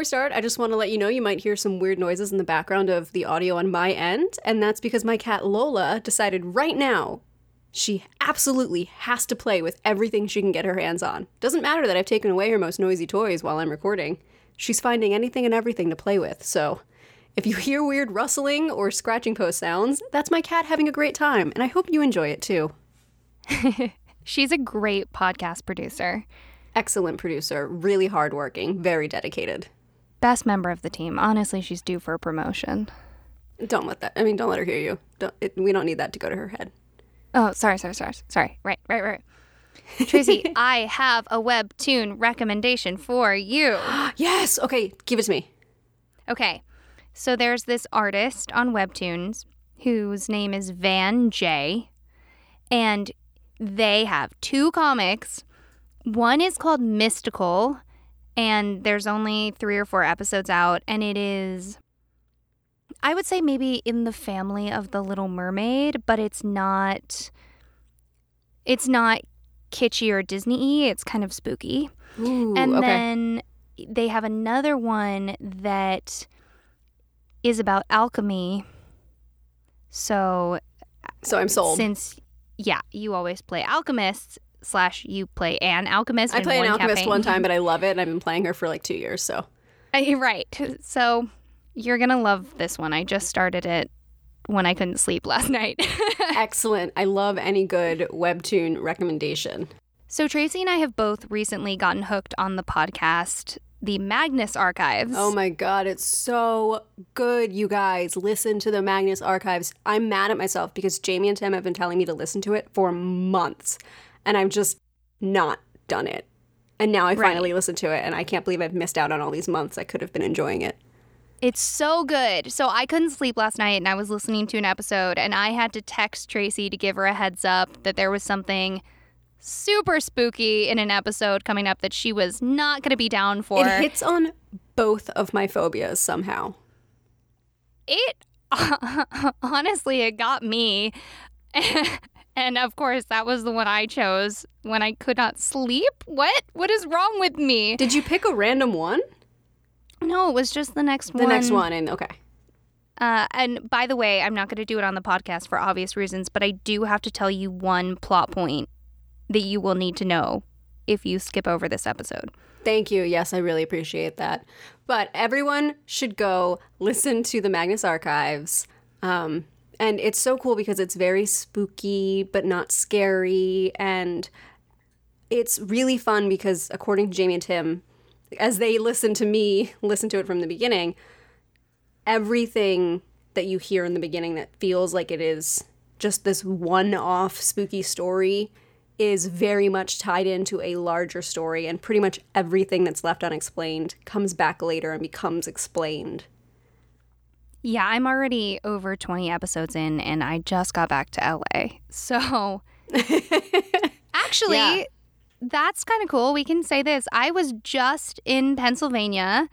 before we start, I just want to let you know you might hear some weird noises in the background of the audio on my end, and that's because my cat Lola decided right now she absolutely has to play with everything she can get her hands on. Doesn't matter that I've taken away her most noisy toys while I'm recording. She's finding anything and everything to play with, so if you hear weird rustling or scratching post sounds, that's my cat having a great time, and I hope you enjoy it too. She's a great podcast producer. Excellent producer, really hardworking, very dedicated. Best member of the team. Honestly, she's due for a promotion. Don't let that. I mean, don't let her hear you. Don't, it, we don't need that to go to her head. Oh, sorry, sorry, sorry, sorry. Right, right, right. Tracy, I have a webtoon recommendation for you. yes. Okay, give it to me. Okay, so there's this artist on Webtoons whose name is Van J, and they have two comics. One is called Mystical, and there's only three or four episodes out, and it is, I would say, maybe in the family of The Little Mermaid, but it's not. It's not kitschy or Disney y. It's kind of spooky. Ooh, and okay. then they have another one that is about alchemy. So so I'm sold. since yeah, you always play alchemists slash you play an alchemist. I in played an alchemist campaign. one time, but I love it, and I've been playing her for like two years. So right. So you're gonna love this one. I just started it when I couldn't sleep last night. excellent. I love any good webtoon recommendation. so Tracy and I have both recently gotten hooked on the podcast, the Magnus Archives. Oh my god, it's so good, you guys. Listen to the Magnus Archives. I'm mad at myself because Jamie and Tim have been telling me to listen to it for months, and I've just not done it. And now I Right. finally listened to it, and I can't believe I've missed out on all these months. I could have been enjoying it. It's so good. So I couldn't sleep last night and I was listening to an episode and I had to text Tracy to give her a heads up that there was something super spooky in an episode coming up that she was not going to be down for. It hits on both of my phobias somehow. It honestly it got me. and of course that was the one I chose when I could not sleep. What? What is wrong with me? Did you pick a random one? No, it was just the next The one. The next one, and okay. Uh, and by the way, I'm not going to do it on the podcast for obvious reasons, but I do have to tell you one plot point that you will need to know if you skip over this episode. Thank you. Yes, I really appreciate that. But everyone should go listen to the Magnus Archives. Um, and it's so cool because it's very spooky, but not scary. And it's really fun because, according to Jamie and Tim, as they listen to me listen to it from the beginning, everything that you hear in the beginning that feels like it is just this one off spooky story is very much tied into a larger story, and pretty much everything that's left unexplained comes back later and becomes explained. Yeah, I'm already over 20 episodes in, and I just got back to LA. So actually, Yeah. that's kind of cool. We can say this. I was just in Pennsylvania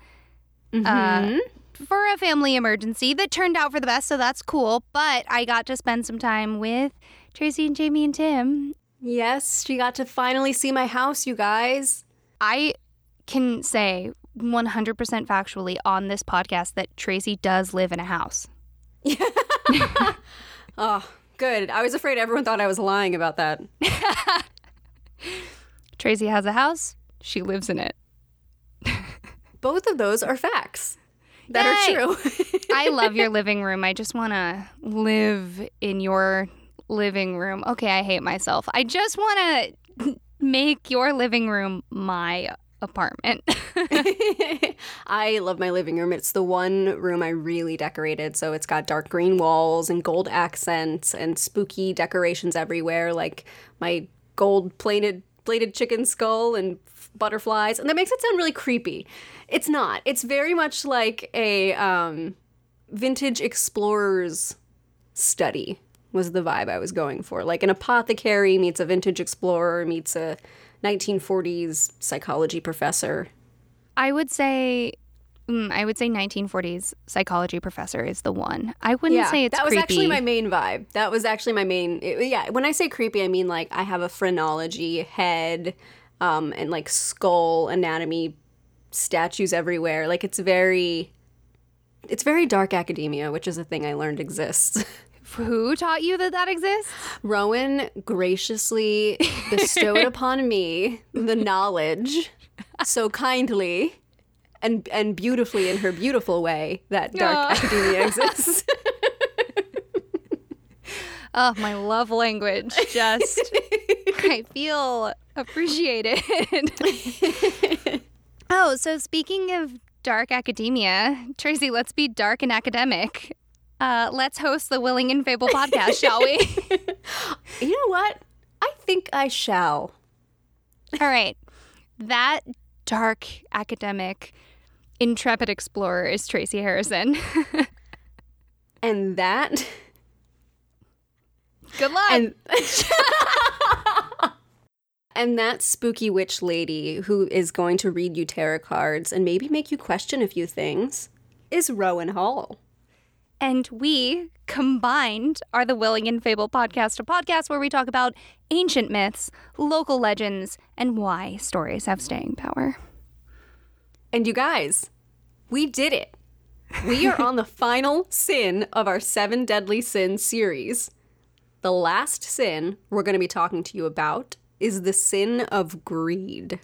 uh, for a family emergency that turned out for the best, so that's cool. But I got to spend some time with Tracy and Jamie and Tim. Yes, she got to finally see my house, you guys. I can say 100% factually on this podcast that Tracy does live in a house. Oh, good. I was afraid everyone thought I was lying about that. Tracy has a house, she lives in it. Both of those are facts that Yay! are true. I love your living room. I just want to live in your living room. Okay, I hate myself. I just want to make your living room my apartment. I love my living room. It's the one room I really decorated. So it's got dark green walls and gold accents and spooky decorations everywhere, like my gold plated plated chicken skull and butterflies. And that makes it sound really creepy. It's not. It's very much like a um, vintage explorer's study was the vibe I was going for. Like an apothecary meets a vintage explorer meets a 1940s psychology professor. I would say mm, I would say 1940s psychology professor is the one. I wouldn't say it's that was creepy. actually my main vibe. That was actually my main. it- yeah, when I say creepy, I mean like I have a phrenology head, um, and like skull anatomy statues everywhere. Like it's very it's very dark academia, which is a thing I learned exists. Who taught you that that exists? Rowan graciously bestowed upon me the knowledge so kindly and and beautifully in her beautiful way that dark Aw. academia exists. Oh, my love language. Just, I feel appreciated. oh, so speaking of dark academia, Tracy, let's be dark and academic. Uh, let's host the Willing and Fable podcast, shall we? you know what? I think I shall. All right. That dark academic intrepid explorer is Tracy Harrison. And that Good luck. and and that spooky witch lady who is going to read you tarot cards and maybe make you question a few things is Rowan Hall. And we combined are the Willing and Fable podcast, a podcast where we talk about ancient myths, local legends, and why stories have staying power. And you guys, we did it. We are on the final sin of our seven deadly sins series. The last sin we're going to be talking to you about is the sin of greed.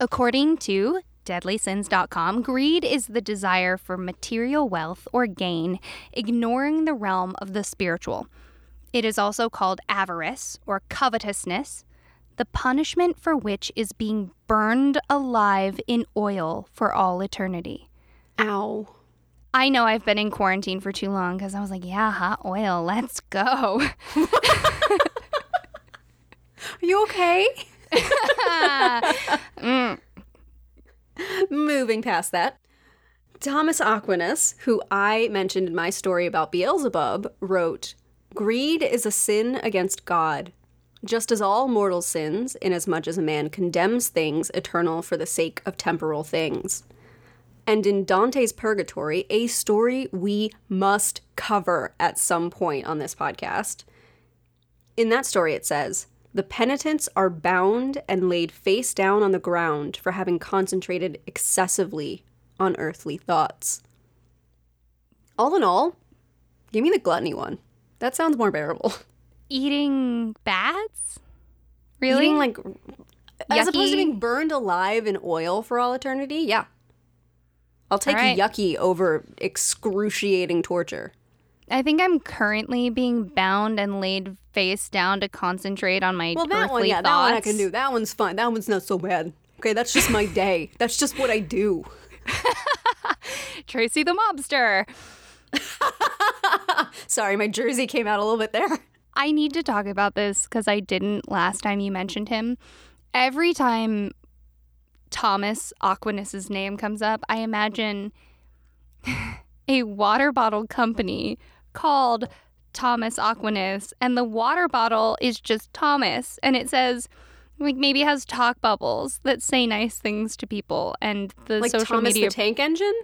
According to deadlysins.com, greed is the desire for material wealth or gain, ignoring the realm of the spiritual. It is also called avarice or covetousness, the punishment for which is being burned alive in oil for all eternity. Ow. I know I've been in quarantine for too long because I was like, yeah, hot oil, let's go. Are you okay? Mm. Moving past that, Thomas Aquinas, who I mentioned in my story about Beelzebub, wrote Greed is a sin against God, just as all mortal sins, inasmuch as a man condemns things eternal for the sake of temporal things. And in Dante's Purgatory, a story we must cover at some point on this podcast. In that story, it says, The penitents are bound and laid face down on the ground for having concentrated excessively on earthly thoughts. All in all, give me the gluttony one. That sounds more bearable. Eating bats? Really? Eating, like, as opposed to being burned alive in oil for all eternity, yeah. I'll take All right. yucky over excruciating torture. I think I'm currently being bound and laid face down to concentrate on my Well, that one, yeah, that one I can do. That one's fine. That one's not so bad. Okay, that's just my day. That's just what I do. Tracy the mobster. Sorry, my jersey came out a little bit there. I need to talk about this because I didn't last time you mentioned him. Every time Thomas Aquinas' name comes up, I imagine a water bottle company called Thomas Aquinas, and the water bottle is just Thomas, and it says, like maybe has talk bubbles that say nice things to people, and the Like social Thomas media the Tank Engine?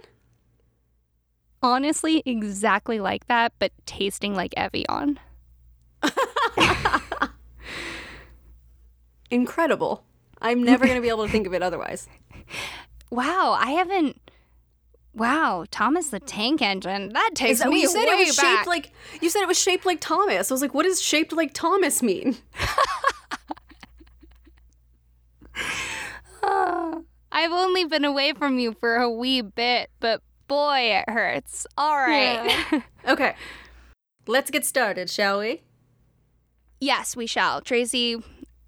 honestly exactly like that, but tasting like Evian. Incredible. I'm never going to be able to think of it otherwise. Wow, I haven't. Wow, Thomas the Tank Engine. That takes that me you said? way It was back. shaped like you said it was shaped like Thomas. I was like, what does shaped like Thomas mean? I've only been away from you for a wee bit, but boy, it hurts. All right. Okay. Let's get started, shall we? yes, we shall. Tracy,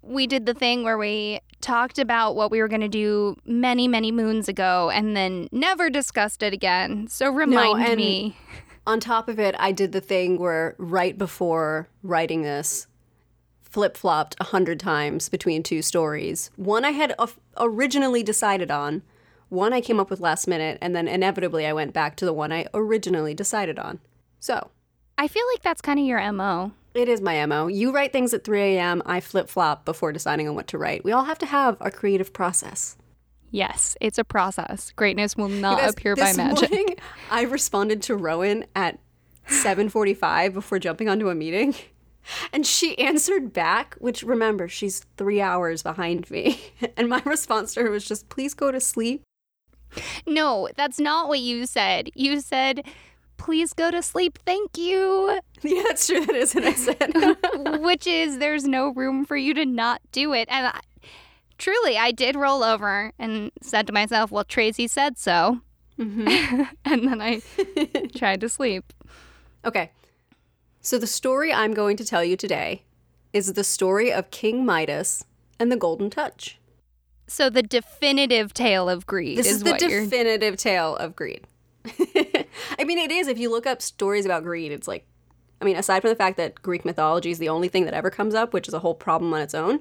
we did the thing where we talked about what we were going to do many, many moons ago and then never discussed it again. So remind and- me. On top of it, I did the thing where right before writing this, flip flopped a hundred times between two stories. One I had originally decided on, one I came up with last minute, and then inevitably I went back to the one I originally decided on. So, I feel like that's kind of your MO. It is my MO. You write things at 3 a.m., I flip flop before deciding on what to write. We all have to have our creative process. Yes, it's a process. Greatness will not Guys, appear by magic. morning, I responded to Rowan at 7:45 before jumping onto a meeting, and she answered back. Which remember, she's three hours behind me, and my response to her was just, "Please go to sleep." No, that's not what you said. You said, please go to sleep. Thank you. Yeah, it's true. That is what I said. Which is, there's no room for you to not do it. And I, truly, I did roll over and said to myself, well, Tracy said so. Mm-hmm. and then I tried to sleep. Okay. So the story I'm going to tell you today is the story of King Midas and the Golden Touch. So the definitive tale of greed This is, is, the what you're. definitive tale of greed. I mean, it is. If you look up stories about greed, it's like, I mean, aside from the fact that Greek mythology is the only thing that ever comes up, which is a whole problem on its own,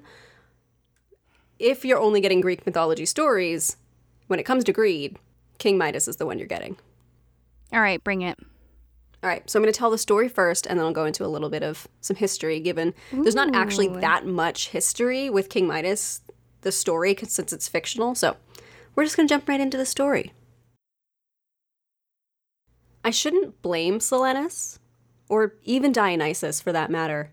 if you're only getting Greek mythology stories, when it comes to greed, King Midas is the one you're getting. All right, bring it. All right, so I'm going to tell the story first, and then I'll go into a little bit of some history, given there's not actually that much history with King Midas, the story, since it's fictional. So we're just going to jump right into the story. I shouldn't blame Silenus, or even Dionysus for that matter.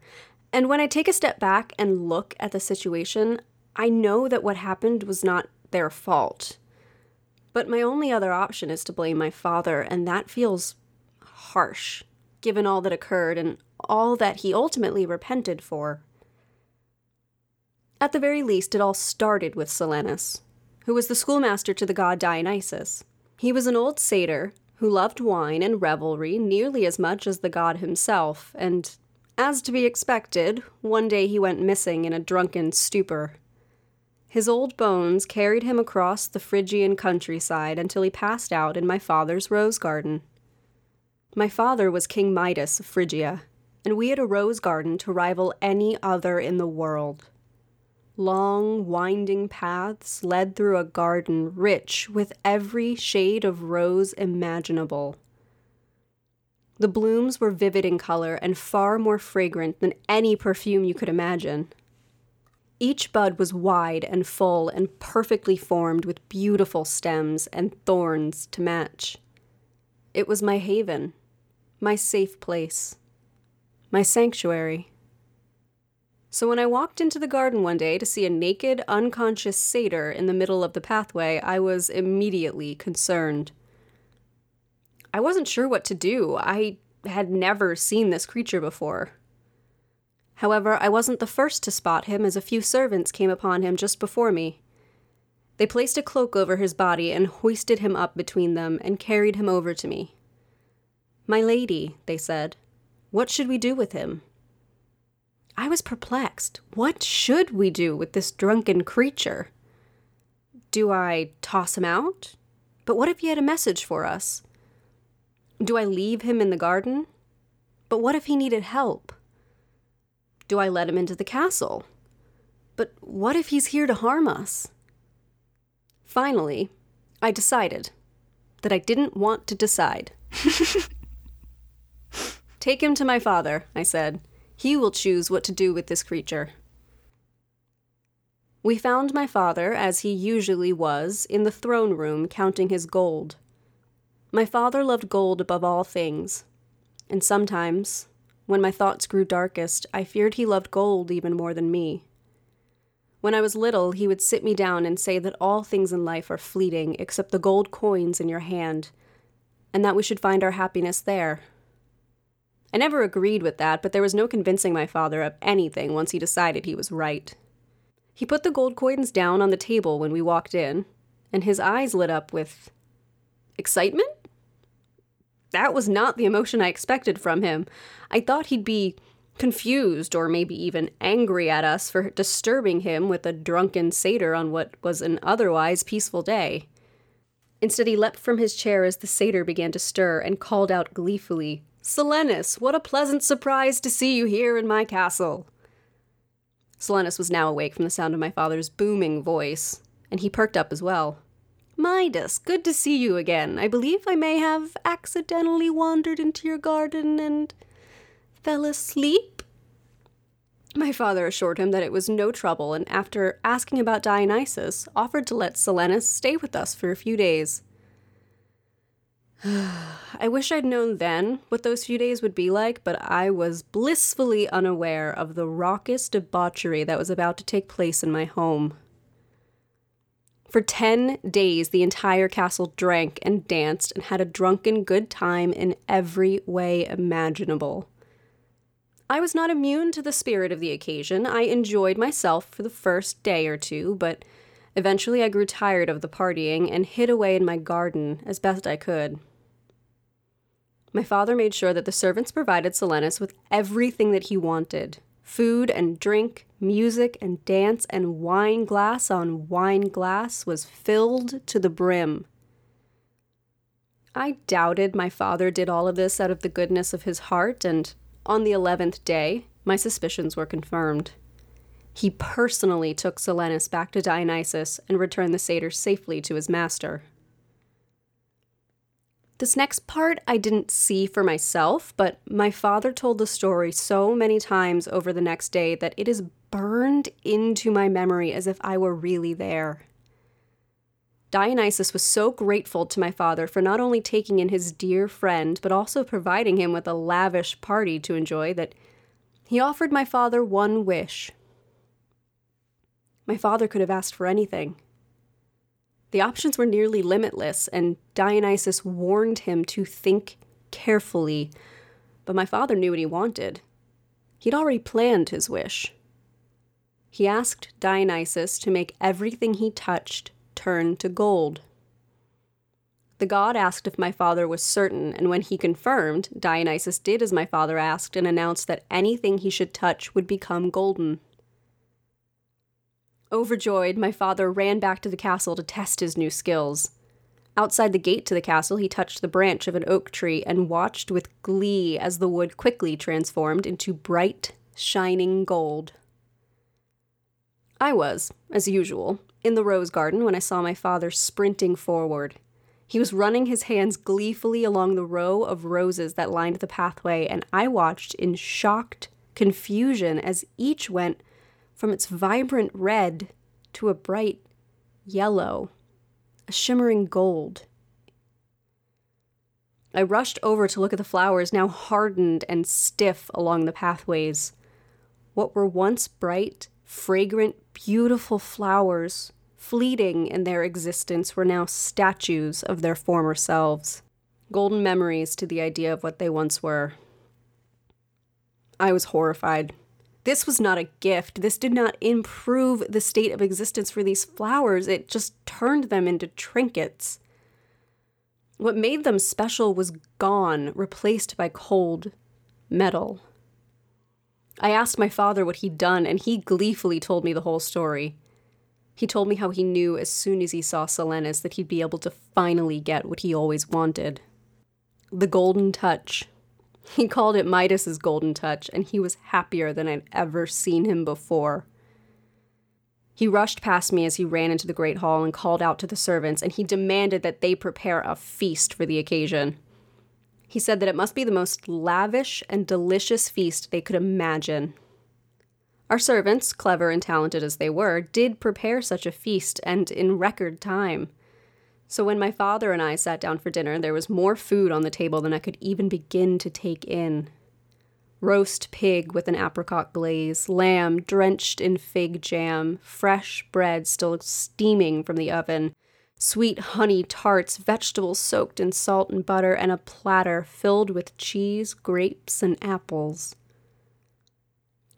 And when I take a step back and look at the situation, I know that what happened was not their fault. But my only other option is to blame my father, and that feels harsh, given all that occurred and all that he ultimately repented for. At the very least, it all started with Silenus, who was the schoolmaster to the god Dionysus. He was an old satyr who loved wine and revelry nearly as much as the god himself, and, as to be expected, one day he went missing in a drunken stupor. His old bones carried him across the Phrygian countryside until he passed out in my father's rose garden. My father was King Midas of Phrygia, and we had a rose garden to rival any other in the world. Long, winding paths led through a garden rich with every shade of rose imaginable. The blooms were vivid in color and far more fragrant than any perfume you could imagine. Each bud was wide and full and perfectly formed with beautiful stems and thorns to match. It was my haven, my safe place, my sanctuary. So when I walked into the garden one day to see a naked, unconscious satyr in the middle of the pathway, I was immediately concerned. I wasn't sure what to do. I had never seen this creature before. However, I wasn't the first to spot him, as a few servants came upon him just before me. They placed a cloak over his body and hoisted him up between them and carried him over to me. My lady, they said, what should we do with him? I was perplexed. What should we do with this drunken creature? Do I toss him out? But what if he had a message for us? Do I leave him in the garden? But what if he needed help? Do I let him into the castle? But what if he's here to harm us? Finally, I decided that I didn't want to decide. Take him to my father, I said. He will choose what to do with this creature. We found my father, as he usually was, in the throne room counting his gold. My father loved gold above all things, and sometimes, when my thoughts grew darkest, I feared he loved gold even more than me. When I was little, he would sit me down and say that all things in life are fleeting except the gold coins in your hand, and that we should find our happiness there. I never agreed with that, but there was no convincing my father of anything once he decided he was right. He put the gold coins down on the table when we walked in, and his eyes lit up with excitement? That was not the emotion I expected from him. I thought he'd be confused or maybe even angry at us for disturbing him with a drunken satyr on what was an otherwise peaceful day. Instead, he leapt from his chair as the satyr began to stir and called out gleefully, Silenus, what a pleasant surprise to see you here in my castle. Silenus was now awake from the sound of my father's booming voice, and he perked up as well. Midas, good to see you again. I believe I may have accidentally wandered into your garden and fell asleep. My father assured him that it was no trouble, and after asking about Dionysus, offered to let Silenus stay with us for a few days. I wish I'd known then what those few days would be like, but I was blissfully unaware of the raucous debauchery that was about to take place in my home. For 10 days, the entire castle drank and danced and had a drunken good time in every way imaginable. I was not immune to the spirit of the occasion. I enjoyed myself for the first day or two, but eventually I grew tired of the partying and hid away in my garden as best I could. My father made sure that the servants provided Silenus with everything that he wanted food and drink, music and dance, and wine glass on wine glass was filled to the brim. I doubted my father did all of this out of the goodness of his heart, and on the eleventh day, my suspicions were confirmed. He personally took Silenus back to Dionysus and returned the satyr safely to his master. This next part I didn't see for myself, but my father told the story so many times over the next day that it is burned into my memory as if I were really there. Dionysus was so grateful to my father for not only taking in his dear friend, but also providing him with a lavish party to enjoy that he offered my father one wish. My father could have asked for anything. The options were nearly limitless, and Dionysus warned him to think carefully. But my father knew what he wanted. He'd already planned his wish. He asked Dionysus to make everything he touched turn to gold. The god asked if my father was certain, and when he confirmed, Dionysus did as my father asked and announced that anything he should touch would become golden. Overjoyed, my father ran back to the castle to test his new skills. Outside the gate to the castle, he touched the branch of an oak tree and watched with glee as the wood quickly transformed into bright, shining gold. I was, as usual, in the rose garden when I saw my father sprinting forward. He was running his hands gleefully along the row of roses that lined the pathway, and I watched in shocked confusion as each went from its vibrant red to a bright yellow, a shimmering gold. I rushed over to look at the flowers, now hardened and stiff along the pathways. What were once bright, fragrant, beautiful flowers, fleeting in their existence, were now statues of their former selves, golden memories to the idea of what they once were. I was horrified. This was not a gift. This did not improve the state of existence for these flowers. It just turned them into trinkets. What made them special was gone, replaced by cold metal. I asked my father what he'd done, and he gleefully told me the whole story. He told me how he knew as soon as he saw Silenus that he'd be able to finally get what he always wanted the golden touch. He called it Midas's golden touch, and he was happier than I'd ever seen him before. He rushed past me as he ran into the great hall and called out to the servants, and he demanded that they prepare a feast for the occasion. He said that it must be the most lavish and delicious feast they could imagine. Our servants, clever and talented as they were, did prepare such a feast, and in record time. So when my father and I sat down for dinner, there was more food on the table than I could even begin to take in. Roast pig with an apricot glaze, lamb drenched in fig jam, fresh bread still steaming from the oven, sweet honey tarts, vegetables soaked in salt and butter, and a platter filled with cheese, grapes, and apples.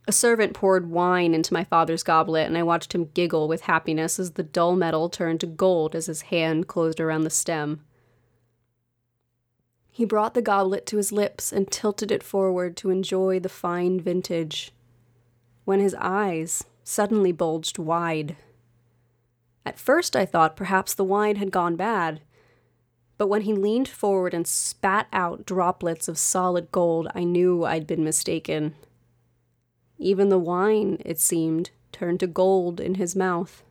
A servant poured wine into my father's goblet, and I watched him giggle with happiness as the dull metal turned to gold as his hand closed around the stem. He brought the goblet to his lips and tilted it forward to enjoy the fine vintage, when his eyes suddenly bulged wide. At first, I thought perhaps the wine had gone bad, but when he leaned forward and spat out droplets of solid gold, I knew I'd been mistaken. Even the wine, it seemed, turned to gold in his mouth.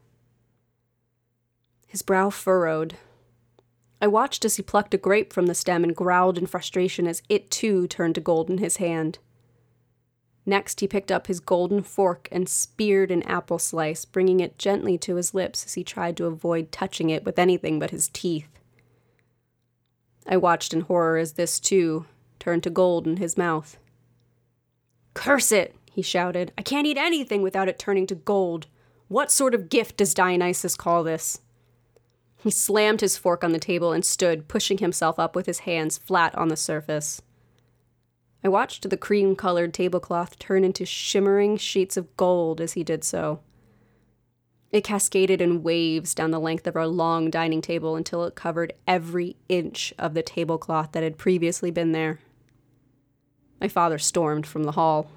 His brow furrowed. I watched as he plucked a grape from the stem and growled in frustration as it too turned to gold in his hand. Next, he picked up his golden fork and speared an apple slice, bringing it gently to his lips as he tried to avoid touching it with anything but his teeth. I watched in horror as this, too, turned to gold in his mouth. Curse it! He shouted. I can't eat anything without it turning to gold. What sort of gift does Dionysus call this? He slammed his fork on the table and stood, pushing himself up with his hands flat on the surface. I watched the cream colored tablecloth turn into shimmering sheets of gold as he did so. It cascaded in waves down the length of our long dining table until it covered every inch of the tablecloth that had previously been there. My father stormed from the hall.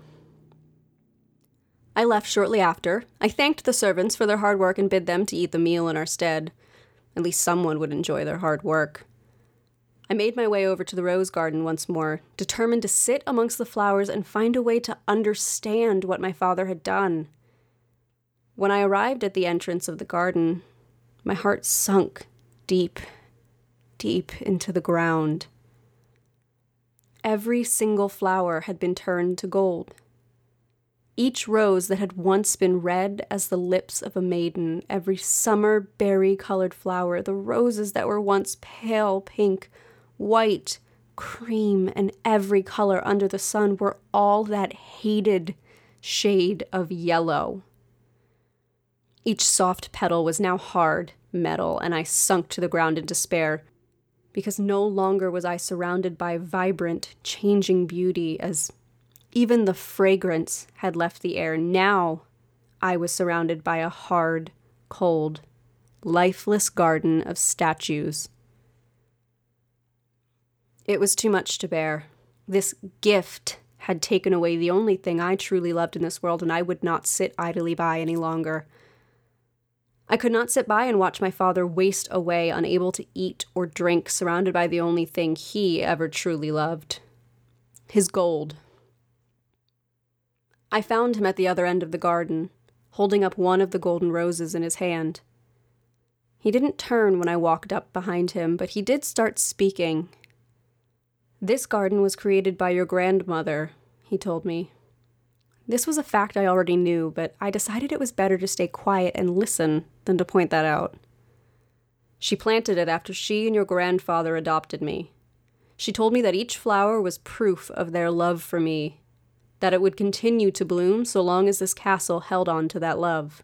I left shortly after. I thanked the servants for their hard work and bid them to eat the meal in our stead. At least someone would enjoy their hard work. I made my way over to the rose garden once more, determined to sit amongst the flowers and find a way to understand what my father had done. When I arrived at the entrance of the garden, my heart sunk deep, deep into the ground. Every single flower had been turned to gold. Each rose that had once been red as the lips of a maiden, every summer berry colored flower, the roses that were once pale pink, white, cream, and every color under the sun were all that hated shade of yellow. Each soft petal was now hard metal, and I sunk to the ground in despair, because no longer was I surrounded by vibrant, changing beauty as even the fragrance had left the air. Now I was surrounded by a hard, cold, lifeless garden of statues. It was too much to bear. This gift had taken away the only thing I truly loved in this world, and I would not sit idly by any longer. I could not sit by and watch my father waste away, unable to eat or drink, surrounded by the only thing he ever truly loved his gold. I found him at the other end of the garden, holding up one of the golden roses in his hand. He didn't turn when I walked up behind him, but he did start speaking. This garden was created by your grandmother, he told me. This was a fact I already knew, but I decided it was better to stay quiet and listen than to point that out. She planted it after she and your grandfather adopted me. She told me that each flower was proof of their love for me that it would continue to bloom so long as this castle held on to that love.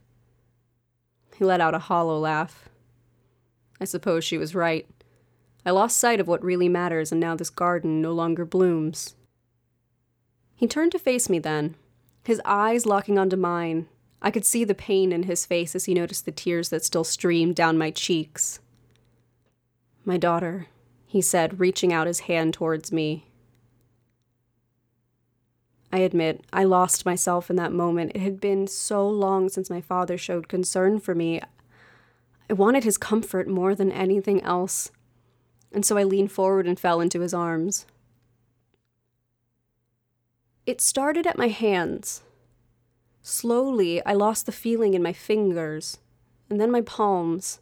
He let out a hollow laugh. I suppose she was right. I lost sight of what really matters, and now this garden no longer blooms. He turned to face me then, his eyes locking onto mine. I could see the pain in his face as he noticed the tears that still streamed down my cheeks. My daughter, he said, reaching out his hand towards me. I admit, I lost myself in that moment. It had been so long since my father showed concern for me. I wanted his comfort more than anything else, and so I leaned forward and fell into his arms. It started at my hands. Slowly, I lost the feeling in my fingers, and then my palms.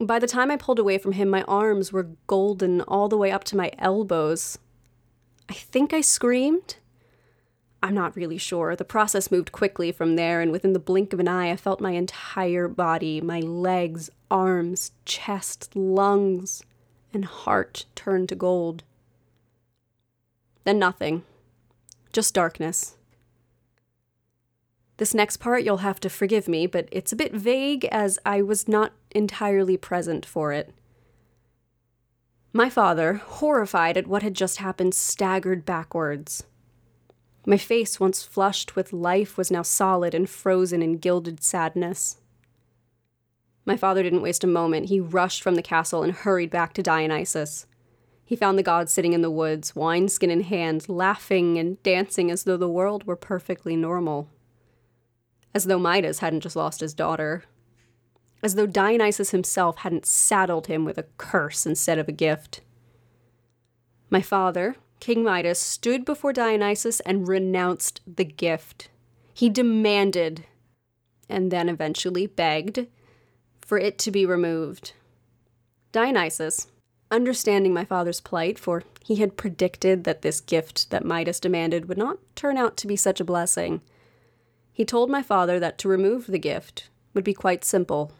By the time I pulled away from him, my arms were golden all the way up to my elbows. I think I screamed. I'm not really sure. The process moved quickly from there, and within the blink of an eye, I felt my entire body my legs, arms, chest, lungs, and heart turn to gold. Then nothing. Just darkness. This next part you'll have to forgive me, but it's a bit vague as I was not entirely present for it. My father, horrified at what had just happened, staggered backwards. My face, once flushed with life, was now solid and frozen in gilded sadness. My father didn't waste a moment. He rushed from the castle and hurried back to Dionysus. He found the god sitting in the woods, wineskin in hand, laughing and dancing as though the world were perfectly normal. As though Midas hadn't just lost his daughter. As though Dionysus himself hadn't saddled him with a curse instead of a gift. My father, King Midas stood before Dionysus and renounced the gift. He demanded, and then eventually begged, for it to be removed. Dionysus, understanding my father's plight, for he had predicted that this gift that Midas demanded would not turn out to be such a blessing, he told my father that to remove the gift would be quite simple.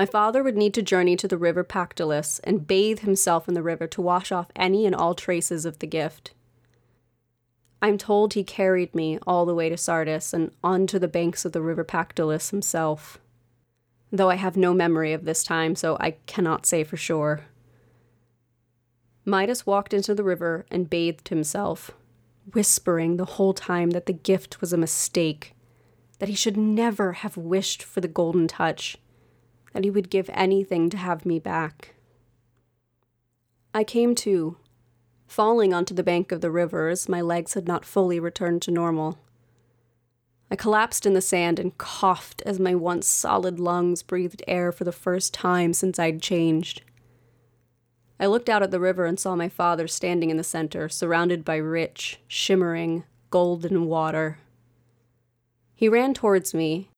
My father would need to journey to the river Pactolus and bathe himself in the river to wash off any and all traces of the gift. I'm told he carried me all the way to Sardis and onto the banks of the river Pactolus himself. though I have no memory of this time, so I cannot say for sure. Midas walked into the river and bathed himself, whispering the whole time that the gift was a mistake, that he should never have wished for the golden touch, that he would give anything to have me back. I came to, falling onto the bank of the river as my legs had not fully returned to normal. I collapsed in the sand and coughed as my once solid lungs breathed air for the first time since I'd changed. I looked out at the river and saw my father standing in the center, surrounded by rich, shimmering, golden water. He ran towards me,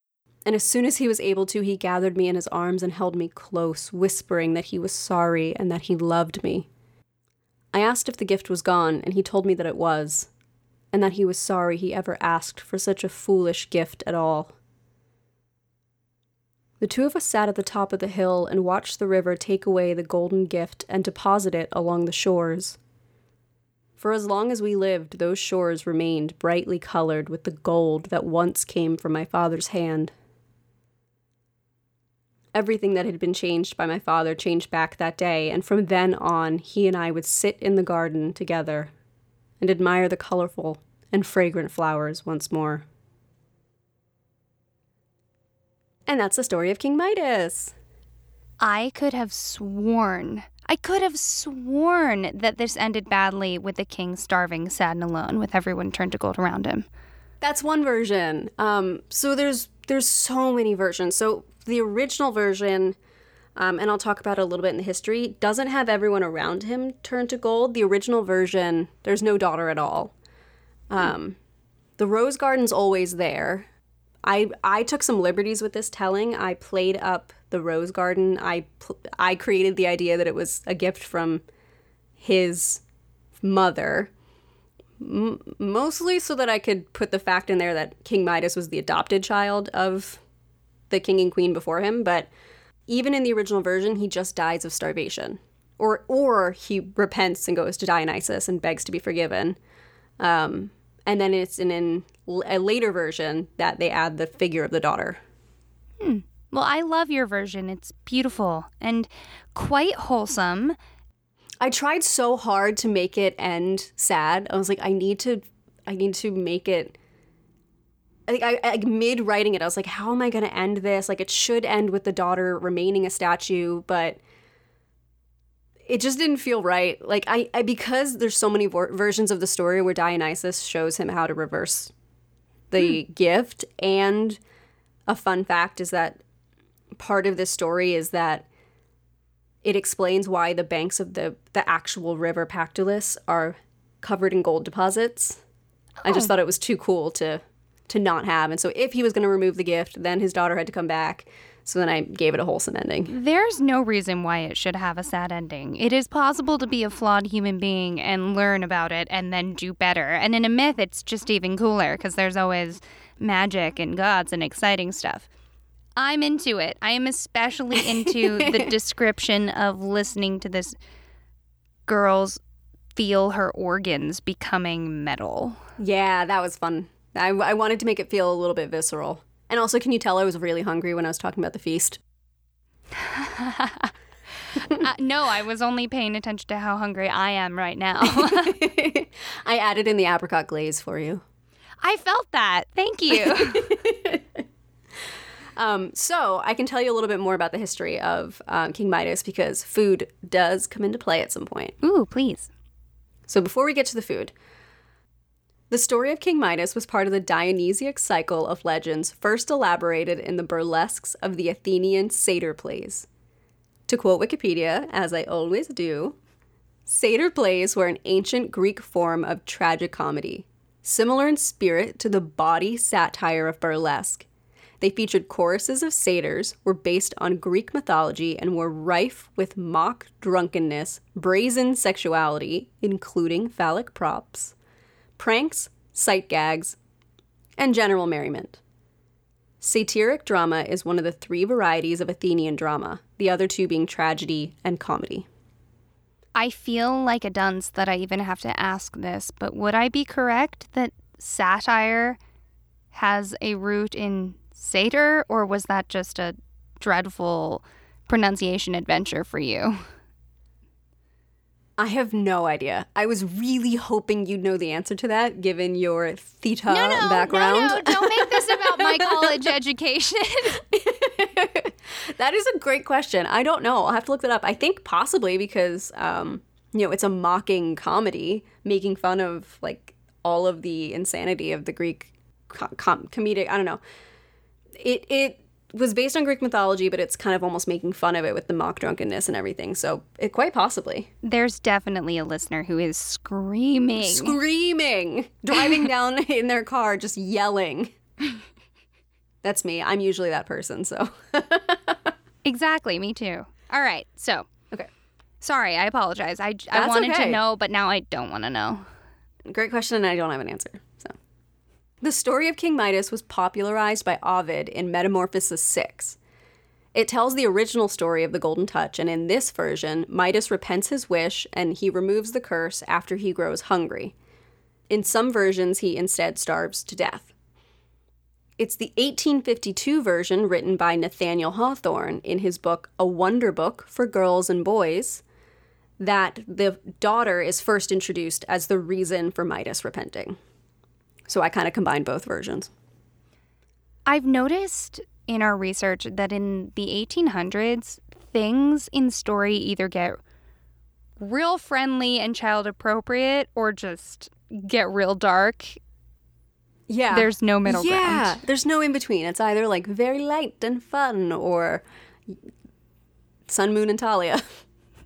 and as soon as he was able to, he gathered me in his arms and held me close, whispering that he was sorry and that he loved me. I asked if the gift was gone, and he told me that it was, and that he was sorry he ever asked for such a foolish gift at all. The two of us sat at the top of the hill and watched the river take away the golden gift and deposit it along the shores. For as long as we lived, those shores remained brightly colored with the gold that once came from my father's hand. Everything that had been changed by my father changed back that day, and from then on, he and I would sit in the garden together and admire the colorful and fragrant flowers once more. And that's the story of King Midas. I could have sworn, I could have sworn that this ended badly with the king starving, sad, and alone, with everyone turned to gold around him. That's one version. Um, so there's there's so many versions. So the original version, um, and I'll talk about it a little bit in the history, doesn't have everyone around him turn to gold. The original version, there's no daughter at all. Um, the rose garden's always there. I I took some liberties with this telling. I played up the rose garden. I pl- I created the idea that it was a gift from his mother. M- mostly so that I could put the fact in there that King Midas was the adopted child of the king and queen before him, but even in the original version, he just dies of starvation. Or, or he repents and goes to Dionysus and begs to be forgiven. Um, and then it's in, in a later version that they add the figure of the daughter. Hmm. Well, I love your version. It's beautiful and quite wholesome. I tried so hard to make it end sad. I was like, I need to, I need to make it like I, I mid writing it, I was like, how am I going to end this? Like, it should end with the daughter remaining a statue, but it just didn't feel right. Like, I, I because there's so many vor- versions of the story where Dionysus shows him how to reverse the hmm. gift, and a fun fact is that part of this story is that it explains why the banks of the the actual river Pactolus are covered in gold deposits. Oh. I just oh. thought it was too cool to to not have. And so if he was going to remove the gift, then his daughter had to come back. So then I gave it a wholesome ending. There's no reason why it should have a sad ending. It is possible to be a flawed human being and learn about it and then do better. And in a myth, it's just even cooler because there's always magic and gods and exciting stuff. I'm into it. I am especially into the description of listening to this girl's feel her organs becoming metal. Yeah, that was fun. I, I wanted to make it feel a little bit visceral. And also, can you tell I was really hungry when I was talking about the feast? uh, no, I was only paying attention to how hungry I am right now. I added in the apricot glaze for you. I felt that. Thank you. Um, so, I can tell you a little bit more about the history of um, King Midas because food does come into play at some point. Ooh, please. So, before we get to the food, the story of King Midas was part of the Dionysiac cycle of legends first elaborated in the burlesques of the Athenian satyr plays. To quote Wikipedia, as I always do, satyr plays were an ancient Greek form of tragic comedy, similar in spirit to the bawdy satire of burlesque. They featured choruses of satyrs, were based on Greek mythology, and were rife with mock drunkenness, brazen sexuality, including phallic props, pranks, sight gags, and general merriment. Satiric drama is one of the three varieties of Athenian drama, the other two being tragedy and comedy. I feel like a dunce that I even have to ask this, but would I be correct that satire has a root in satyr, or was that just a dreadful pronunciation adventure for you? I have no idea. I was really hoping you'd know the answer to that, given your theta No, no, background. no, no. Don't make this about my college education. That is a great question. I don't know. I'll have to look that up. I think possibly because, um, you know, it's a mocking comedy making fun of like all of the insanity of the Greek com- com- comedic. I don't know. It it was based on Greek mythology, but it's kind of almost making fun of it with the mock drunkenness and everything. So it quite possibly There's definitely a listener who is screaming. screaming, driving down in their car, just yelling. That's me. I'm usually that person. So exactly, me too. All right, so okay. sorry, I apologize. I, I wanted okay. to know, but now I don't want to know. Great question, and I don't have an answer. So, the story of King Midas was popularized by Ovid in Metamorphosis 6. It tells the original story of the Golden Touch, and in this version, Midas repents his wish and he removes the curse after he grows hungry. In some versions, he instead starves to death. It's the 1852 version written by Nathaniel Hawthorne in his book A Wonder Book for Girls and Boys that the daughter is first introduced as the reason for Midas repenting. So I kind of combined both versions. I've noticed in our research that in the 1800s, things in story either get real friendly and child appropriate or just get real dark. Yeah. There's no middle yeah, ground. Yeah. There's no in between. It's either like very light and fun or Sun, Moon, and Talia.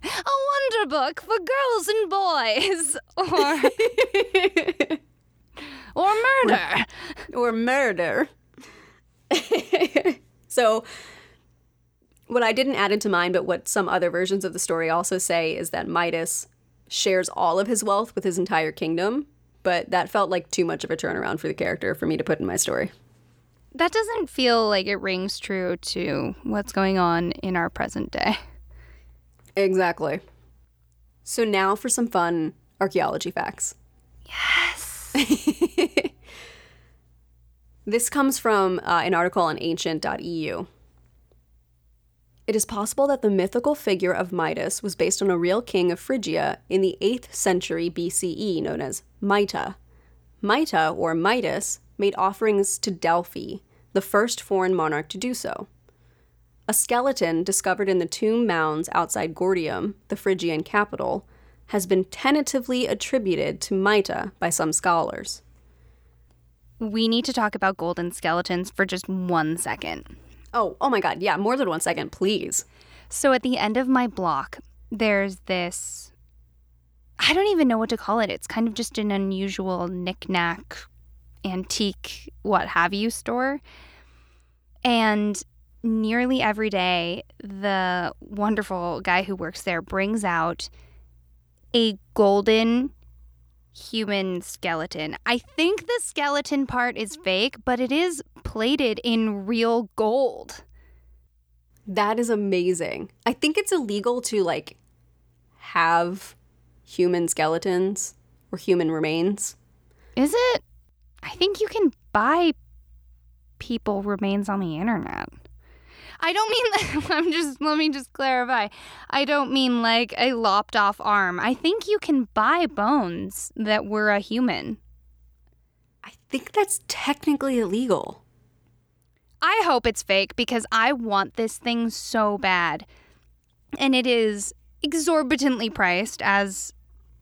A wonder book for girls and boys or or murder. or murder. so, what I didn't add into mine, but what some other versions of the story also say is that Midas shares all of his wealth with his entire kingdom, but that felt like too much of a turnaround for the character for me to put in my story. That doesn't feel like it rings true to what's going on in our present day. Exactly. So, now for some fun archaeology facts. Yes. This comes from uh, an article on ancient.eu. It is possible that the mythical figure of Midas was based on a real king of Phrygia in the 8th century BCE known as Mita. Mita, or Midas, made offerings to Delphi, the first foreign monarch to do so. A skeleton discovered in the tomb mounds outside Gordium, the Phrygian capital, has been tentatively attributed to Mita by some scholars. We need to talk about golden skeletons for just one second. Oh, oh my god, yeah, more than one second, please. So at the end of my block, there's this I don't even know what to call it. It's kind of just an unusual knickknack, antique, what have you store. And nearly every day, the wonderful guy who works there brings out a golden human skeleton. I think the skeleton part is fake, but it is plated in real gold. That is amazing. I think it's illegal to like have human skeletons or human remains. Is it? I think you can buy people remains on the internet. I don't mean that. I'm just, let me just clarify. I don't mean like a lopped off arm. I think you can buy bones that were a human. I think that's technically illegal. I hope it's fake because I want this thing so bad. And it is exorbitantly priced as,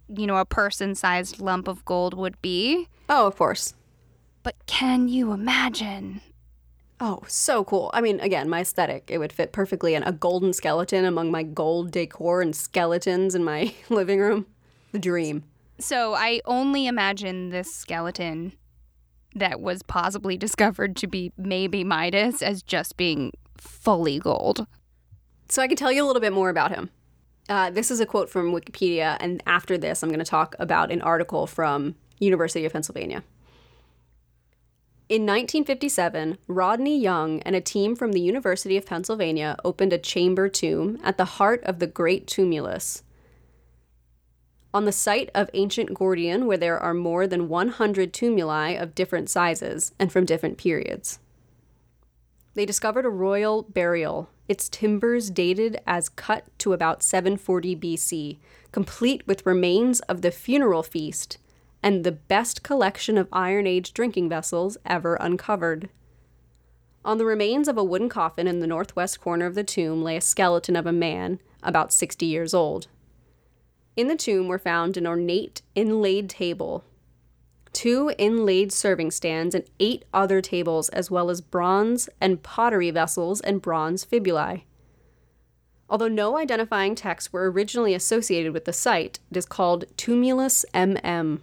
you know, a person sized lump of gold would be. Oh, of course. But can you imagine? Oh, so cool. I mean, again, my aesthetic, it would fit perfectly in a golden skeleton among my gold decor and skeletons in my living room. The dream. So I only imagine this skeleton that was possibly discovered to be maybe Midas as just being fully gold. So I can tell you a little bit more about him. Uh, this is a quote from Wikipedia, and after this, I'm going to talk about an article from University of Pennsylvania. In 1957, Rodney Young and a team from the University of Pennsylvania opened a chamber tomb at the heart of the Great Tumulus. On the site of ancient Gordium, where there are more than 100 tumuli of different sizes and from different periods. they discovered a royal burial, its timbers dated as cut to about 740 BC, complete with remains of the funeral feast and the best collection of Iron Age drinking vessels ever uncovered. On the remains of a wooden coffin in the northwest corner of the tomb lay a skeleton of a man about 60 years old. In the tomb were found an ornate inlaid table, two inlaid serving stands, and eight other tables, as well as bronze and pottery vessels and bronze fibulae. Although no identifying texts were originally associated with the site, it is called Tumulus MM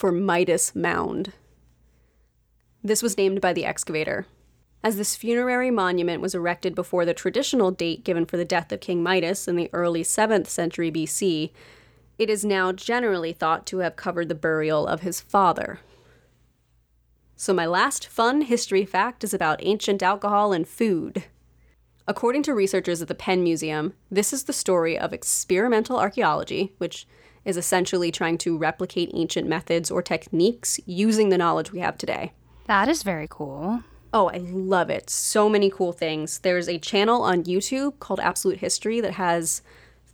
for Midas Mound. This was named by the excavator. As this funerary monument was erected before the traditional date given for the death of King Midas in the early 7th century BC, it is now generally thought to have covered the burial of his father. So, my last fun history fact is about ancient alcohol and food. According to researchers at the Penn Museum, this is the story of experimental archaeology, which is essentially trying to replicate ancient methods or techniques using the knowledge we have today. That is very cool. Oh, I love it. So many cool things. There's a channel on YouTube called Absolute History that has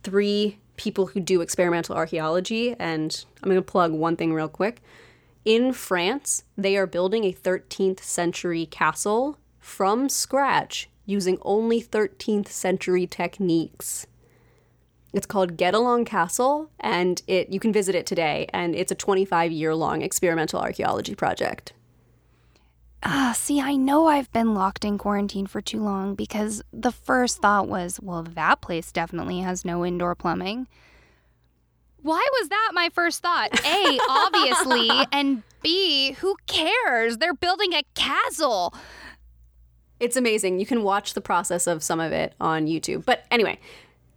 three people who do experimental archaeology. And I'm going to plug one thing real quick. In France, they are building a 13th century castle from scratch using only 13th century techniques. It's called Guédelon Castle, and it you can visit it today. And it's a 25 year long experimental archaeology project. Ah, see, I know I've been locked in quarantine for too long because the first thought was, well, that place definitely has no indoor plumbing. Why was that my first thought? A, obviously, and B, who cares? They're building a castle. It's amazing. You can watch the process of some of it on YouTube. But anyway,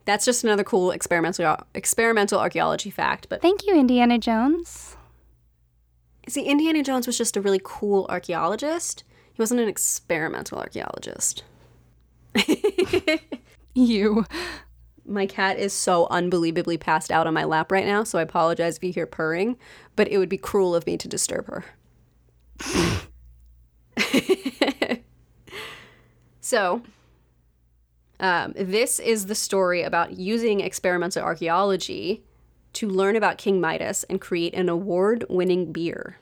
that's just another cool experimental experimental archaeology fact. But Thank you, Indiana Jones. see, Indiana Jones was just a really cool archaeologist. He wasn't an experimental archaeologist. You. My cat is so unbelievably passed out on my lap right now, so I apologize if you hear purring, but it would be cruel of me to disturb her. so, um, this is the story about using experimental archaeology to learn about King Midas and create an award winning beer.